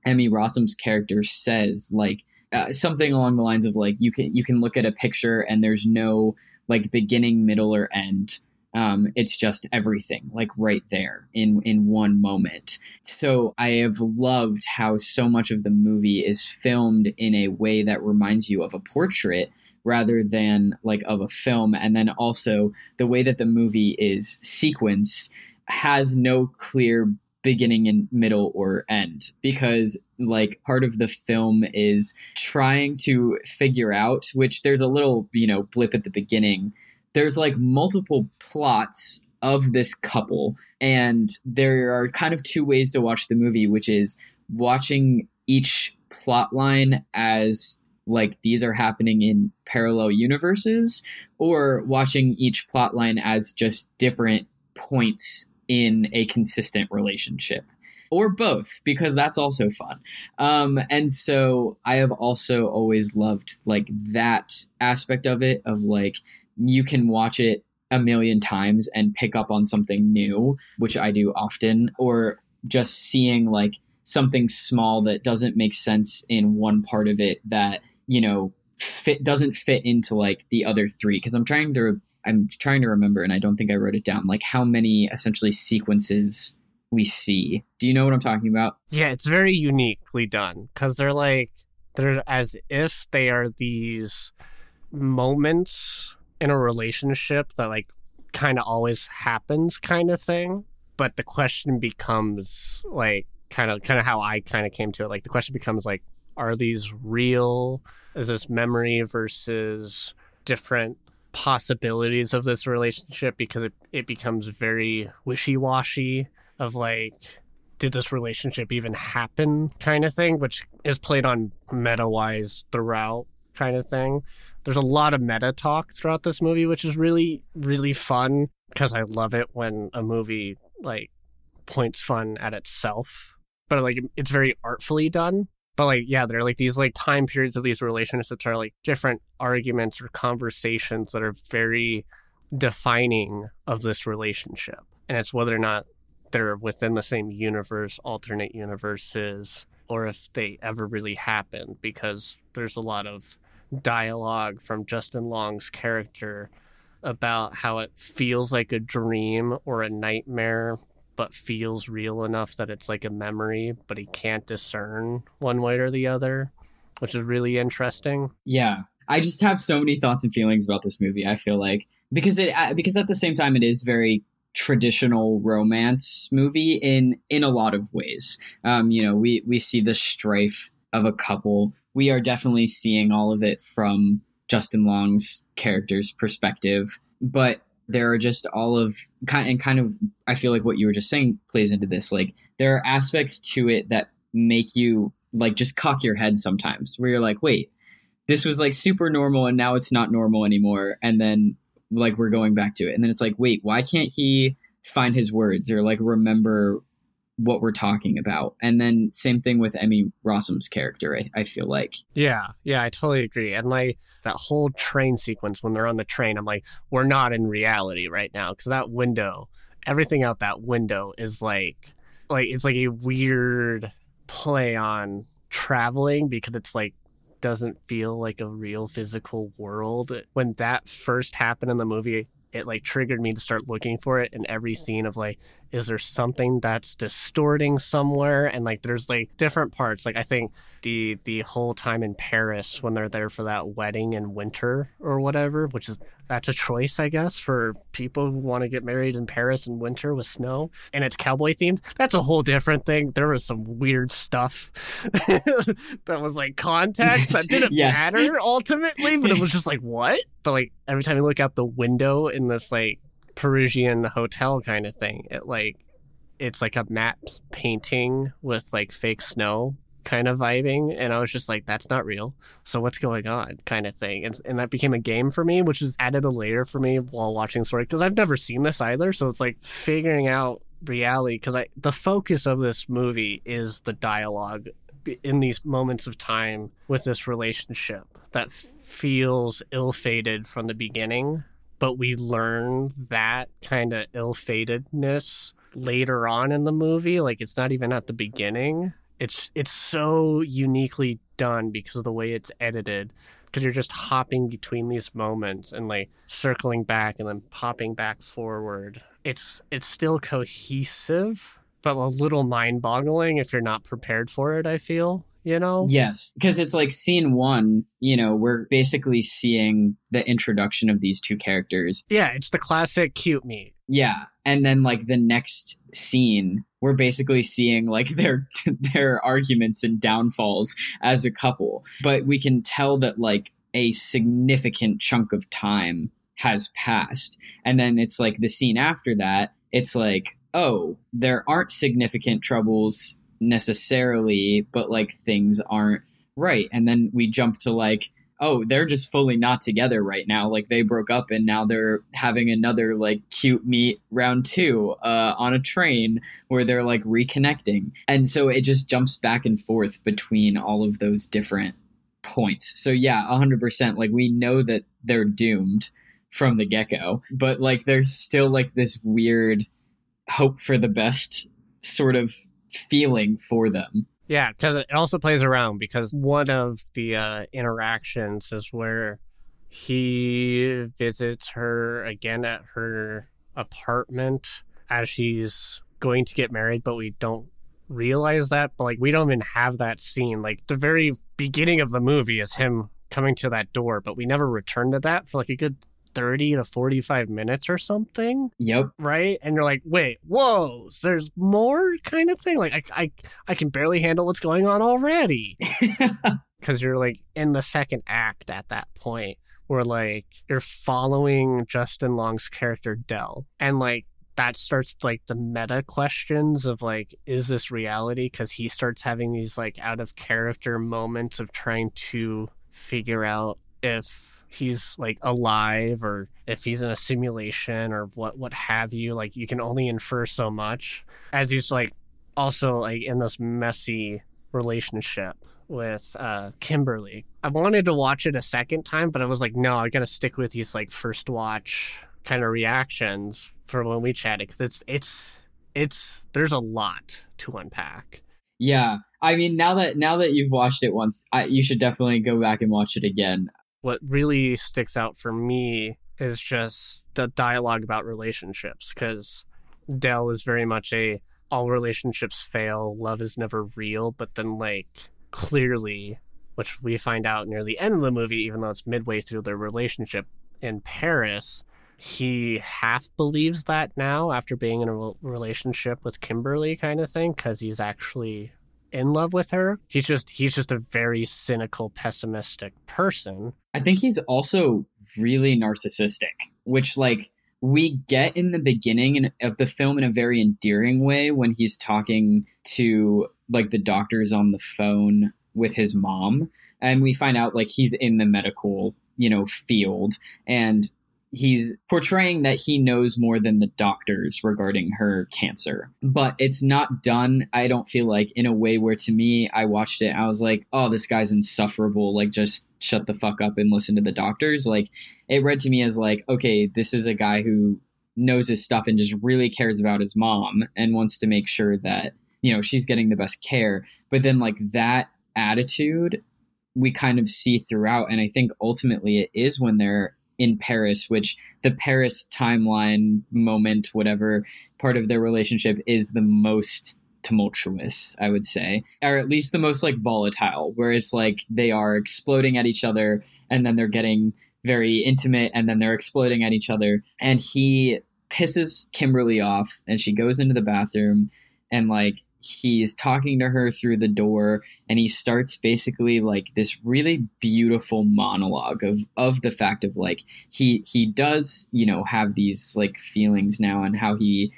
Emmy Rossum's character says like uh, something along the lines of like you can you can look at a picture and there's no like beginning middle or end um, it's just everything like right there in in one moment. So i have loved how so much of the movie is filmed in a way that reminds you of a portrait rather than like of a film. And then also the way that the movie is sequenced has no clear beginning and middle or end because like part of the film is trying to figure out which there's a little you know blip at the beginning there's like multiple plots of this couple and there are kind of two ways to watch the movie which is watching each plot line as like these are happening in parallel universes or watching each plot line as just different points in a consistent relationship. Or both because that's also fun. Um, and so i have also always loved like that aspect of it of like you can watch it a million times and pick up on something new, which I do often, or just seeing like something small that doesn't make sense in one part of it that, you know, fit doesn't fit into like the other three because I'm trying to I'm trying to remember and I don't think I wrote it down like how many essentially sequences we see. Do you know what I'm talking about? Yeah, it's very uniquely done cuz they're like they're as if they are these moments in a relationship that like kind of always happens kind of thing but the question becomes like kind of kind of how i kind of came to it. Like the question becomes like are these real? Is this memory versus different possibilities of this relationship? Because it, it becomes very wishy-washy of like did this relationship even happen kind of thing which is played on meta wise throughout kind of thing there's a lot of meta talk throughout this movie which is really really fun because i love it when a movie like points fun at itself. But like it's very artfully done. But like yeah there are like these like time periods of these relationships are like different arguments or conversations that are very defining of this relationship. And it's whether or not they're within the same universe alternate universes or if they ever really happened because there's a lot of dialogue from justin long's character about how it feels like a dream or a nightmare but feels real enough that it's like a memory, but he can't discern one way or the other, which is really interesting. Yeah. I just have so many thoughts and feelings about this movie. I feel like because it uh, because at the same time it is very traditional romance movie in in a lot of ways. Um, you know, we we see the strife of a couple. We are definitely seeing all of it from Justin Long's character's perspective, but there are just all of kind and kind of I feel like what you were just saying plays into this. Like there are aspects to it that make you like just cock your head sometimes where you're like, wait, this was like super normal and now it's not normal anymore. And then like we're going back to it. And then it's like, wait, why can't he find his words or like remember what we're talking about. And then same thing with Emmy Rossum's character, I, I, feel like. Yeah, yeah, I totally agree. And like that whole train sequence when they're on the train, I'm like, we're not in reality right now because that window, everything out that window is like, like it's like a weird play on traveling because it's like doesn't feel like a real physical world. When that first happened in the movie, it like triggered me to start looking for it in every scene of like is there something that's distorting somewhere? And like there's like different parts. Like i think the the whole time in paris when they're there for that wedding in winter or whatever which is that's a choice i guess for people who want to get married in paris in winter with snow and it's cowboy themed. That's a whole different thing. There was some weird stuff that was like context that didn't yes. matter ultimately but it was just like what? But like every time you look out the window in this like Parisian hotel kind of thing. It like it's like a matte painting with like fake snow kind of vibing and I was just like that's not real. So what's going on kind of thing. And and that became a game for me which is added a layer for me while watching story because I've never seen this either so it's like figuring out reality because I the focus of this movie is the dialogue in these moments of time with this relationship that feels ill-fated from the beginning but we learn that kind of ill-fatedness later on in the movie like it's not even at the beginning. It's it's so uniquely done because of the way it's edited because you're just hopping between these moments and like circling back and then popping back forward. It's it's still cohesive but a little mind-boggling if you're not prepared for it i feel you know? Yes, because it's like scene one, you know, we're basically seeing the introduction of these two characters. Yeah, it's the classic cute meet. Yeah, and then like the next scene, we're basically seeing like their their arguments and downfalls as a couple. But we can tell that like a significant chunk of time has passed. And then it's like the scene after that, it's like, oh, there aren't significant troubles necessarily, but like things aren't right. And then we jump to like, oh, they're just fully not together right now. Like they broke up and now they're having another like cute meet round two uh, on a train where they're like reconnecting. And so it just jumps back and forth between all of those different points. So yeah, 100%. Like we know that they're doomed from the get go, but like there's still like this weird hope for the best sort of feeling for them. Yeah, because it also plays around because one of the uh, interactions is where he visits her again at her apartment as she's going to get married, but we don't realize that. But like, we don't even have that scene. Like, the very beginning of the movie is him coming to that door, but we never return to that for like a good 30 to 45 minutes or something. Yep. Right? And you're like, wait, whoa, there's more kind of thing. Like I I, I can barely handle what's going on already. Cause you're like in the second act at that point where like you're following Justin Long's character Dell and like that starts like the meta questions of like is this reality because he starts having these like out of character moments of trying to figure out if he's like alive or if he's in a simulation or what what have you like you can only infer so much as he's like also like in this messy relationship with uh Kimberly. I wanted to watch it a second time, but I was like, no, I gotta stick with these like first watch kind of reactions for when we chatted because it's it's it's there's a lot to unpack. Yeah, I mean now that now that you've watched it once, I, you should definitely go back and watch it again. What really sticks out for me is just the dialogue about relationships because Dell is very much a all relationships fail, love is never real, but then like clearly, which we find out near the end of the movie, even though it's midway through their relationship in Paris, he half believes that now after being in a relationship with Kimberly, kind of thing, because he's actually in love with her. He's just he's just a very cynical, pessimistic person. I think he's also really narcissistic, which like we get in the beginning of the film in a very endearing way when he's talking to like the doctors on the phone with his mom and we find out like he's in the medical you know field and he's portraying that he knows more than the doctors regarding her cancer. But it's not done i don't feel like in a way where to me i watched it i was like oh this guy's insufferable like just shut the fuck up and listen to the doctors. Like it read to me as like okay this is a guy who knows his stuff and just really cares about his mom and wants to make sure that you know she's getting the best care. But then like that attitude we kind of see throughout and i think ultimately it is when they're in Paris, which the Paris timeline moment, whatever part of their relationship is the most tumultuous, I would say, or at least the most like volatile, where it's like they are exploding at each other and then they're getting very intimate and then they're exploding at each other. And he pisses Kimberly off and she goes into the bathroom and like he's talking to her through the door and he starts basically like this really beautiful monologue of of the fact of like he he does you know have these like feelings now and how he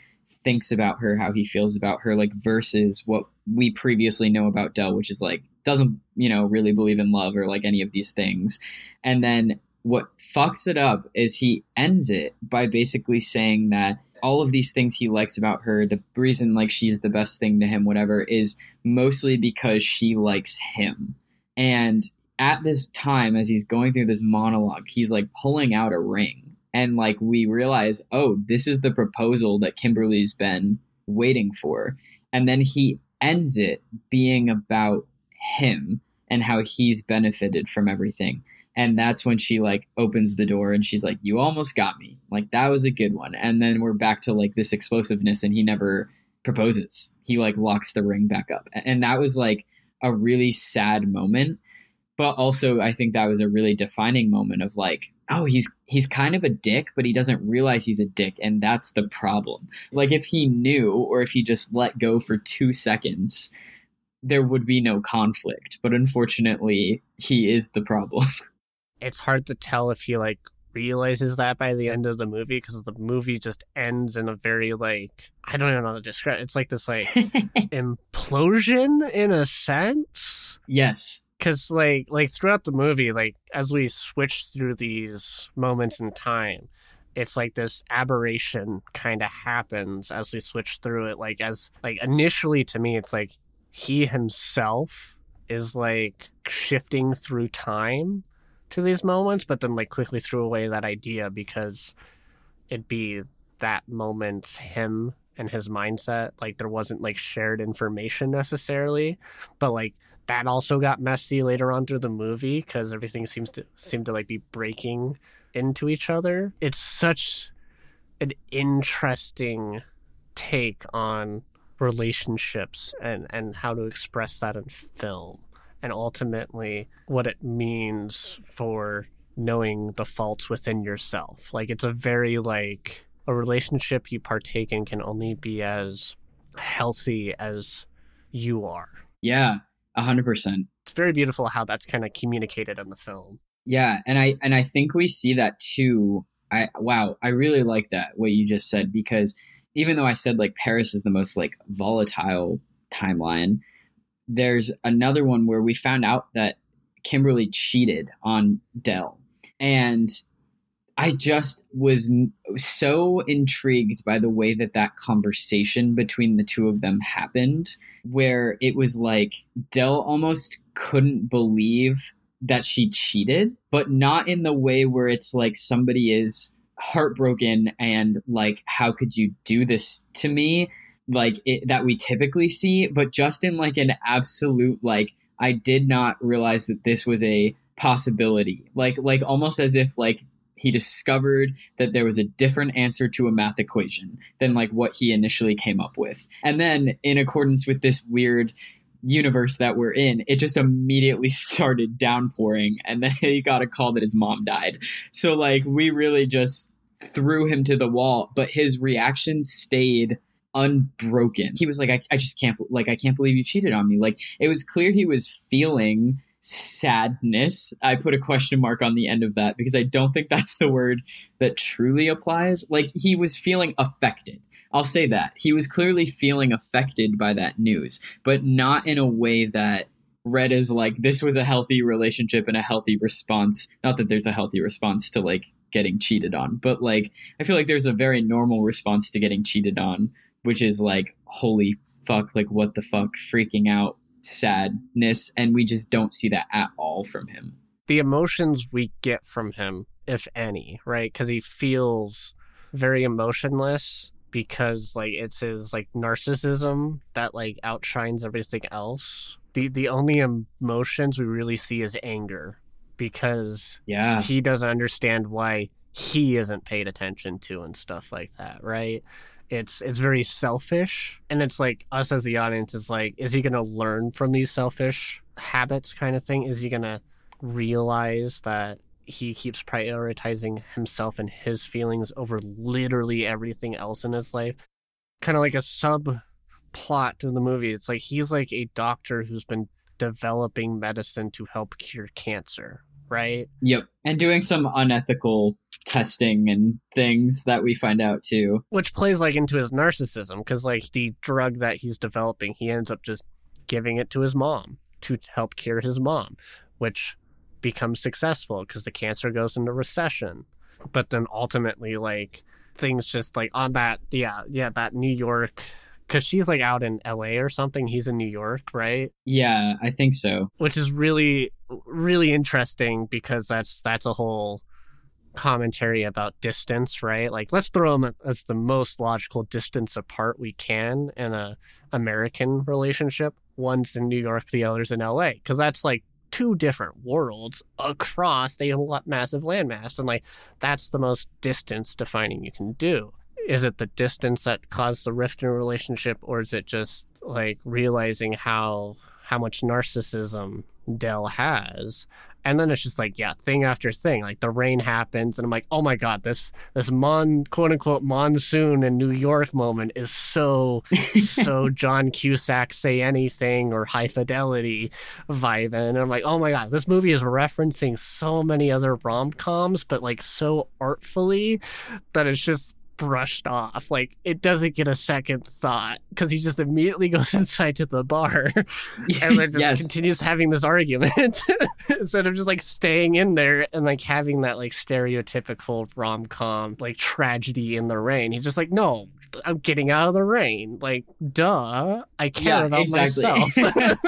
thinks about her how he feels about her like versus what we previously know about Dell which is like doesn't you know really believe in love or like any of these things. And then what fucks it up is he ends it by basically saying that all of these things he likes about her, the reason like she's the best thing to him, whatever, is mostly because she likes him. And at this time, as he's going through this monologue, he's like pulling out a ring. And like we realize, oh, this is the proposal that Kimberly's been waiting for. And then he ends it being about him and how he's benefited from everything and that's when she like opens the door and she's like you almost got me. Like that was a good one. And then we're back to like this explosiveness and he never proposes. He like locks the ring back up. And that was like a really sad moment. But also i think that was a really defining moment of like oh he's he's kind of a dick but he doesn't realize he's a dick and that's the problem. Like if he knew or if he just let go for 2 seconds there would be no conflict. But unfortunately he is the problem it's hard to tell if he like realizes that by the end of the movie because the movie just ends in a very like I don't even know how to describe. It's like this like implosion in a sense. Yes, because like like throughout the movie, like as we switch through these moments in time, it's like this aberration kind of happens as we switch through it. Like as like initially to me, it's like he himself is like shifting through time to these moments, but then like quickly threw away that idea because it'd be that moment him and his mindset. Like there wasn't like shared information necessarily, but like that also got messy later on through the movie because everything seems to seem to like be breaking into each other. It's such an interesting take on relationships and and how to express that in film and ultimately what it means for knowing the faults within yourself. Like it's a very like a relationship you partake in can only be as healthy as you are. Yeah, a hundred percent. It's very beautiful how that's kind of communicated in the film. Yeah, and I and I think we see that too. I wow, I really like that what you just said because even though I said like Paris is the most like volatile timeline, there's another one where we found out that Kimberly cheated on Dell. And I just was so intrigued by the way that that conversation between the two of them happened, where it was like Dell almost couldn't believe that she cheated, but not in the way where it's like somebody is heartbroken and like, how could you do this to me? Like it, that we typically see, but just in like an absolute, like, I did not realize that this was a possibility. Like, like almost as if like he discovered that there was a different answer to a math equation than like what he initially came up with. And then in accordance with this weird universe that we're in, it just immediately started downpouring and then he got a call that his mom died. So like we really just threw him to the wall, but his reaction stayed unbroken. He was like, I, I just can't like I can't believe you cheated on me. Like it was clear he was feeling sadness. I put a question mark on the end of that because I don't think that's the word that truly applies. Like he was feeling affected. I'll say that. He was clearly feeling affected by that news, but not in a way that read as like this was a healthy relationship and a healthy response. Not that there's a healthy response to like getting cheated on, but like I feel like there's a very normal response to getting cheated on, which is like holy fuck, like what the fuck, freaking out, sadness, and we just don't see that at all from him. The emotions we get from him, if any, right? Because he feels very emotionless because like it's his like narcissism that like outshines everything else. The the only emotions we really see is anger because yeah he doesn't understand why he isn't paid attention to and stuff like that, right? It's it's very selfish. And it's like us as the audience is like is he going to learn from these selfish habits kind of thing? Is he going to realize that he keeps prioritizing himself and his feelings over literally everything else in his life? Kind of like a subplot to the movie. It's like he's like a doctor who's been developing medicine to help cure cancer right yep and doing some unethical testing and things that we find out too. Which plays like into his narcissism because like the drug that he's developing, he ends up just giving it to his mom to help cure his mom, which becomes successful because the cancer goes into recession. But then ultimately, like things just like on that, yeah, yeah, that New York because she's like out in LA or something. He's in New York, right? Yeah, I think so. Which is really, really interesting because that's that's a whole commentary about distance, right? Like let's throw them as the most logical distance apart we can in a American relationship. One's in New York, the other's in LA, because that's like two different worlds across a massive landmass, and like that's the most distance defining you can do. Is it the distance that caused the rift in a relationship, or is it just like realizing how how much narcissism Dell has? And then it's just like yeah thing after thing. Like the rain happens and i'm like oh my god this this mon quote unquote monsoon in new york moment is so so john cusack say anything or high fidelity vibe and i'm like oh my god this movie is referencing so many other rom-coms but like so artfully that it's just brushed off. Like it doesn't get a second thought because he just immediately goes inside to the bar and then just yes. continues having this argument instead of just like staying in there and like having that like stereotypical rom com like tragedy in the rain. He's just like, no, I'm getting out of the rain. Like, duh, I care yeah, about exactly. myself.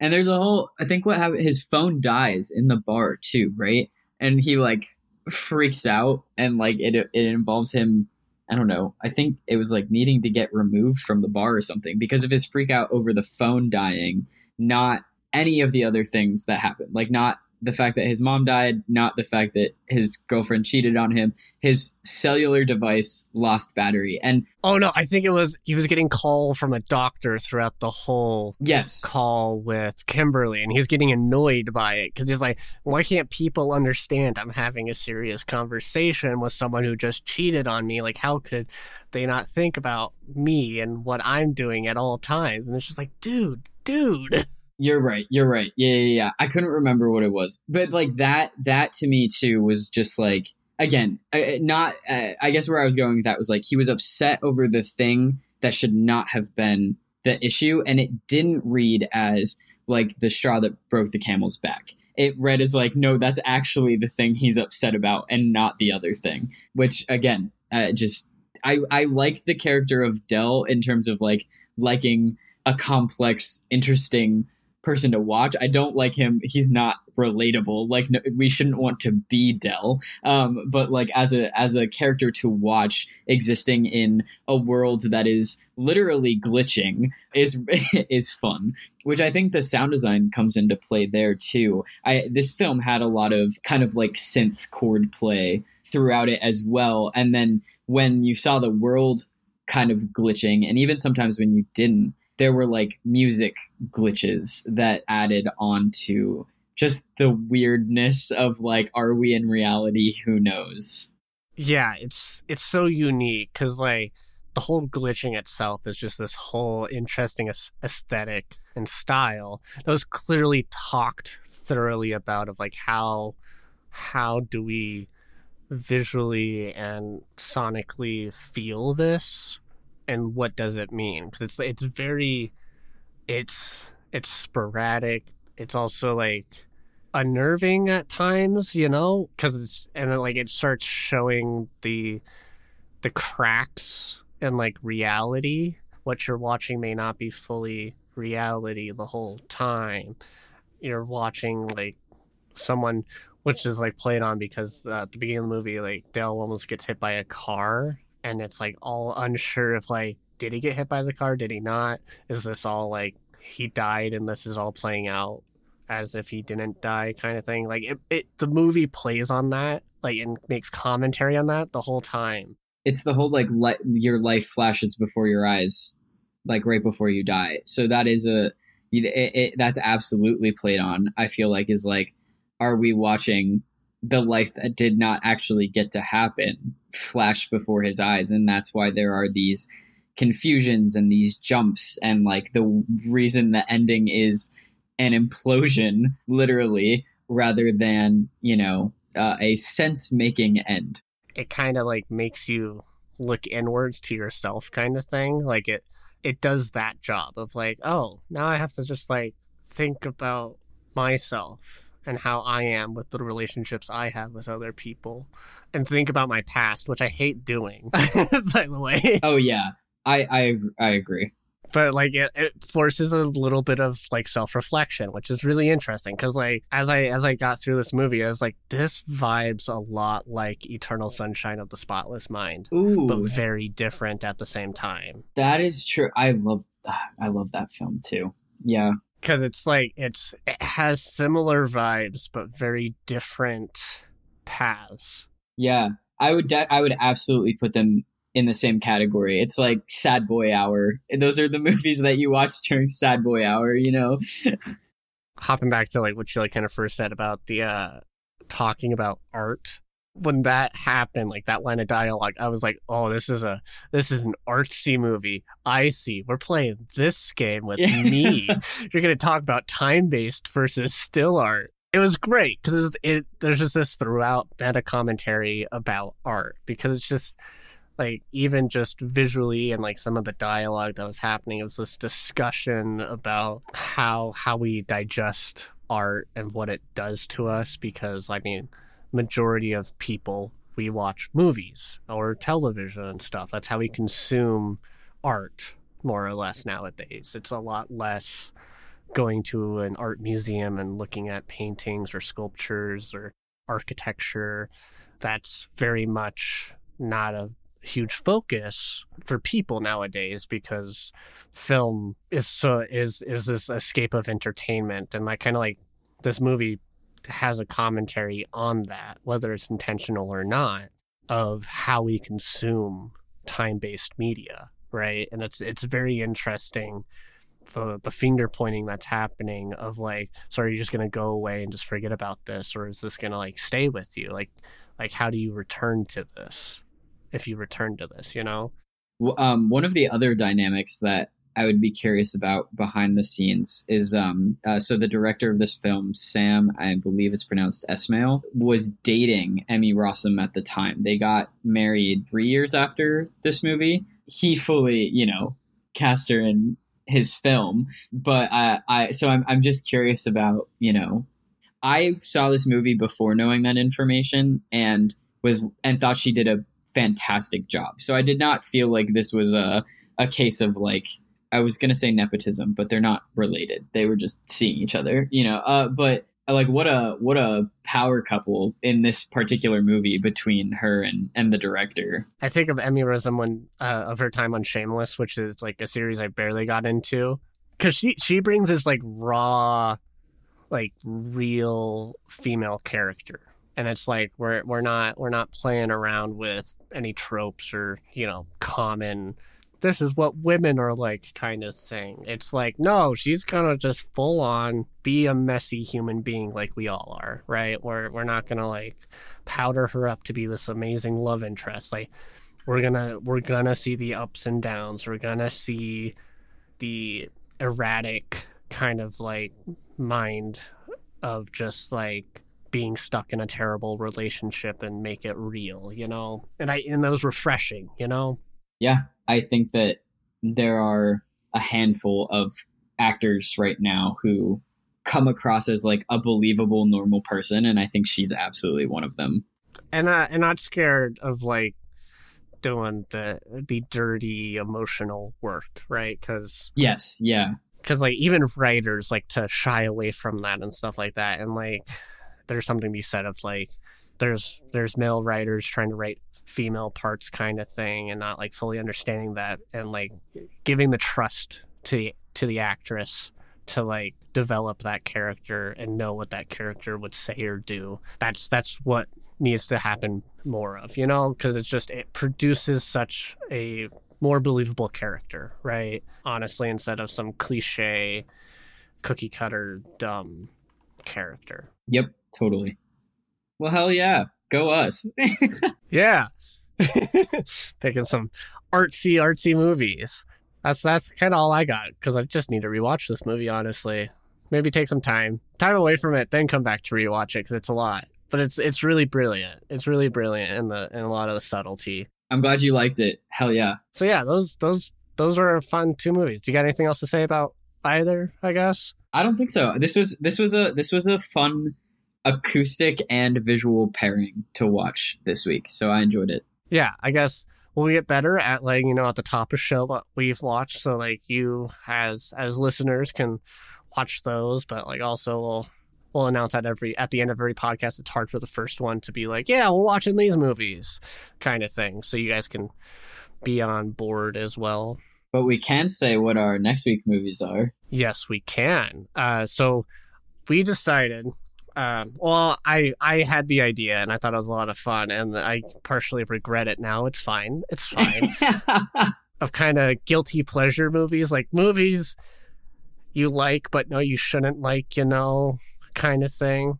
and there's a whole, I think what happened, his phone dies in the bar too, right? And he like freaks out and like it it involves him I don't know. I think it was like needing to get removed from the bar or something because of his freak out over the phone dying, not any of the other things that happened. Like not the fact that his mom died, not the fact that his girlfriend cheated on him. His cellular device lost battery. And oh no, I think it was he was getting call from a doctor throughout the whole yes call with Kimberly, and he's getting annoyed by it because he's like, why can't people understand I'm having a serious conversation with someone who just cheated on me? Like, how could they not think about me and what I'm doing at all times? And it's just like, dude, dude. You're right. You're right. Yeah, yeah, yeah. I couldn't remember what it was, but like that, that to me too was just like again, not. Uh, I guess where I was going with that was like he was upset over the thing that should not have been the issue, and it didn't read as like the straw that broke the camel's back. It read as like, no, that's actually the thing he's upset about, and not the other thing. Which again, uh, just I I like the character of Dell in terms of like liking a complex, interesting person to watch. I don't like him. He's not relatable. Like no, we shouldn't want to be Dell. Um, but like as a as a character to watch existing in a world that is literally glitching is is fun. Which I think the sound design comes into play there too. I this film had a lot of kind of like synth chord play throughout it as well. And then when you saw the world kind of glitching, and even sometimes when you didn't, there were like music glitches that added on to just the weirdness of like are we in reality? Who knows? Yeah it's it's so unique because like the whole glitching itself is just this whole interesting aesthetic and style that was clearly talked thoroughly about of like how how do we visually and sonically feel this and what does it mean? Because it's it's very it's it's sporadic. It's also like unnerving at times you know? Because it's and then like it starts showing the the cracks in like reality. What you're watching may not be fully reality the whole time. You're watching like someone which is like played on because uh, at the beginning of the movie like dale almost gets hit by a car and it's like all unsure if like did he get hit by the car? Did he not? Is this all like he died and this is all playing out as if he didn't die kind of thing? Like it, it the movie plays on that like and makes commentary on that the whole time. It's the whole like li- your life flashes before your eyes like right before you die. So that is a it, it, that's absolutely played on i feel like is like are we watching the life that did not actually get to happen flash before his eyes and that's why there are these confusions and these jumps and like the reason the ending is an implosion literally rather than you know uh, a sense making end. It kind of like makes you look inwards to yourself kind of thing. Like it it does that job of like oh now i have to just like think about myself and how I am with the relationships I have with other people and think about my past, which I hate doing, by the way. Oh yeah. I I I agree. But like it, it forces a little bit of like self-reflection, which is really interesting cuz like as I as I got through this movie, I was like this vibes a lot like Eternal Sunshine of the Spotless Mind, Ooh. but very different at the same time. That is true. I love I love that film too. Yeah because it's like it's it has similar vibes but very different paths. Yeah, I would de- I would absolutely put them in the same category. It's like Sad Boy Hour. And Those are the movies that you watch during Sad Boy Hour, you know. Hopping back to like what you like kind of first said about the uh talking about art when that happened, like that line of dialogue, I was like, "Oh, this is a this is an artsy movie. I see. We're playing this game with me. You're going to talk about time based versus still art." It was great because it, there's just this throughout meta commentary about art because it's just like even just visually and like some of the dialogue that was happening. It was this discussion about how how we digest art and what it does to us because I mean majority of people we watch movies or television and stuff. That's how we consume art more or less nowadays. It's a lot less going to an art museum and looking at paintings or sculptures or architecture. That's very much not a huge focus for people nowadays because film is so is is this escape of entertainment and like kind of like this movie has a commentary on that, whether it's intentional or not, of how we consume time-based media, right? And it's it's very interesting the the finger pointing that's happening of like, so are you just gonna go away and just forget about this, or is this gonna like stay with you? Like, like how do you return to this if you return to this? You know. Well, um, one of the other dynamics that I would be curious about behind the scenes is um uh, so the director of this film, Sam, I believe it's pronounced Esmail, was dating Emmy Rossum at the time. They got married three years after this movie. He fully, you know, cast her in his film, but I, I so I'm I'm just curious about you know, I saw this movie before knowing that information and was and thought she did a fantastic job. So I did not feel like this was a a case of like I was gonna say nepotism, but they're not related. They were just seeing each other, you know. Uh, but like what a what a power couple in this particular movie between her and and the director. I think of Emmy Rossum when uh, of her time on Shameless, which is like a series I barely got into, because she she brings this like raw, like real female character, and it's like we're we're not we're not playing around with any tropes or you know common this is what women are like kind of thing. It's like, no, she's gonna just full on be a messy human being like we all are, right? We're we're not gonna like powder her up to be this amazing love interest. Like we're gonna we're gonna see the ups and downs. We're gonna see the erratic kind of like mind of just like being stuck in a terrible relationship and make it real, you know? And I and that was refreshing, you know? Yeah, I think that there are a handful of actors right now who come across as like a believable normal person and I think she's absolutely one of them. And uh, and not scared of like doing the the dirty emotional work, right? Cuz Yes, yeah. Cuz like even writers like to shy away from that and stuff like that and like there's something to be said of like there's there's male writers trying to write female parts kind of thing and not like fully understanding that and like giving the trust to to the actress to like develop that character and know what that character would say or do. That's that's what needs to happen more of you know? Because it's just it produces such a more believable character right? Honestly instead of some cliche cookie cutter dumb character. Yep totally. Well hell yeah go us. yeah. Picking some artsy, artsy movies. That's that's kind of all I got because I just need to rewatch this movie. Honestly, maybe take some time, time away from it, then come back to rewatch it because it's a lot. But it's it's really brilliant. It's really brilliant in the in a lot of the subtlety. I'm glad you liked it. Hell yeah. So yeah, those those those were fun two movies. Do you got anything else to say about either? I guess. I don't think so. This was this was a this was a fun acoustic and visual pairing to watch this week. So I enjoyed it. Yeah, I guess we'll get better at letting you know at the top of show what we've watched, so like you as as listeners can watch those, but like also we'll we'll announce at every at the end of every podcast. It's hard for the first one to be like, yeah, we're watching these movies, kind of thing, so you guys can be on board as well. But we can say what our next week movies are. Yes, we can. Uh, so we decided um, well, I I had the idea and I thought it was a lot of fun, and I partially regret it now. It's fine. It's fine. of kind of guilty pleasure movies, like movies you like but no, you shouldn't like, you know, kind of thing.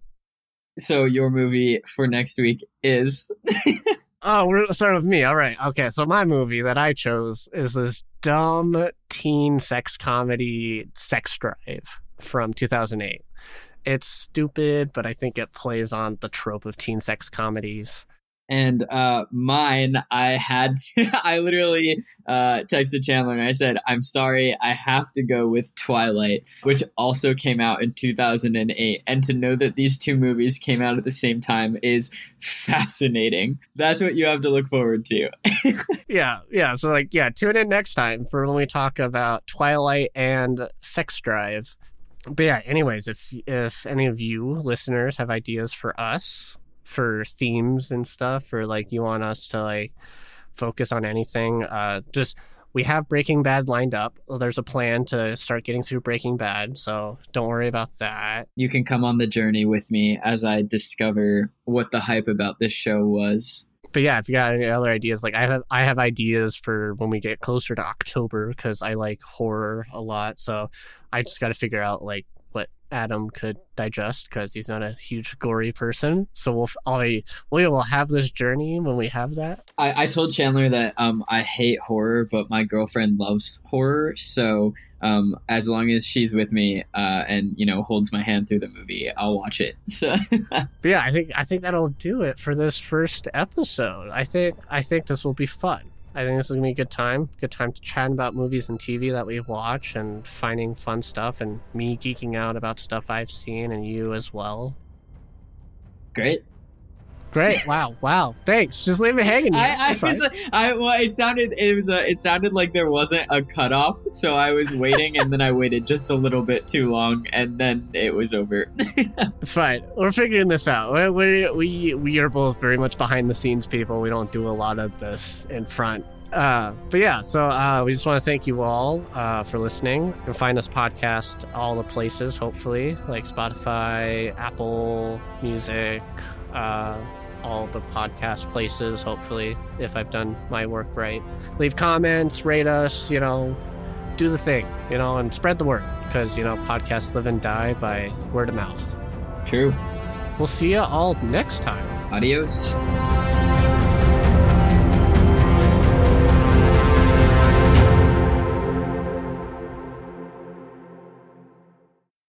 So your movie for next week is. oh, we're gonna start with me. All right. Okay. So my movie that I chose is this dumb teen sex comedy, Sex Drive from 2008 it's stupid, but I think it plays on the trope of teen sex comedies. And uh, mine, I had, to, I literally uh, texted Chandler and I said, I'm sorry, I have to go with Twilight, which also came out in 2008. And to know that these two movies came out at the same time is fascinating. That's what you have to look forward to. yeah, yeah. So, like, yeah, tune in next time for when we talk about Twilight and Sex Drive but yeah anyways if if any of you listeners have ideas for us for themes and stuff or like you want us to like focus on anything uh just we have breaking bad lined up. There's a plan to start getting through breaking bad so don't worry about that. You can come on the journey with me as i discover what the hype about this show was but yeah, if you got any other ideas, like I have, I have ideas for when we get closer to October because I like horror a lot. So I just got to figure out like what Adam could digest because he's not a huge gory person. So we'll I we will have this journey when we have that. I, I told Chandler that um I hate horror, but my girlfriend loves horror, so um, as long as she's with me uh, and you know holds my hand through the movie, I'll watch it. So. but yeah, I think I think that'll do it for this first episode. I think I think this will be fun. I think this is gonna be a good time. Good time to chat about movies and TV that we watch and finding fun stuff and me geeking out about stuff I've seen and you as well. Great. Great! Wow! Wow! Thanks. Just leave me hanging. I, I was, I well, it sounded it was a, it sounded like there wasn't a cutoff, so I was waiting, and then I waited just a little bit too long, and then it was over. it's fine. We're figuring this out. We, we we we are both very much behind the scenes people. We don't do a lot of this in front. Uh, but yeah, so uh, we just want to thank you all uh, for listening. You can find us podcast all the places, hopefully, like Spotify, Apple Music, uh, all the podcast places, hopefully, if I've done my work right. Leave comments, rate us, you know, do the thing, you know, and spread the word because, you know, podcasts live and die by word of mouth. True. We'll see you all next time. Adios.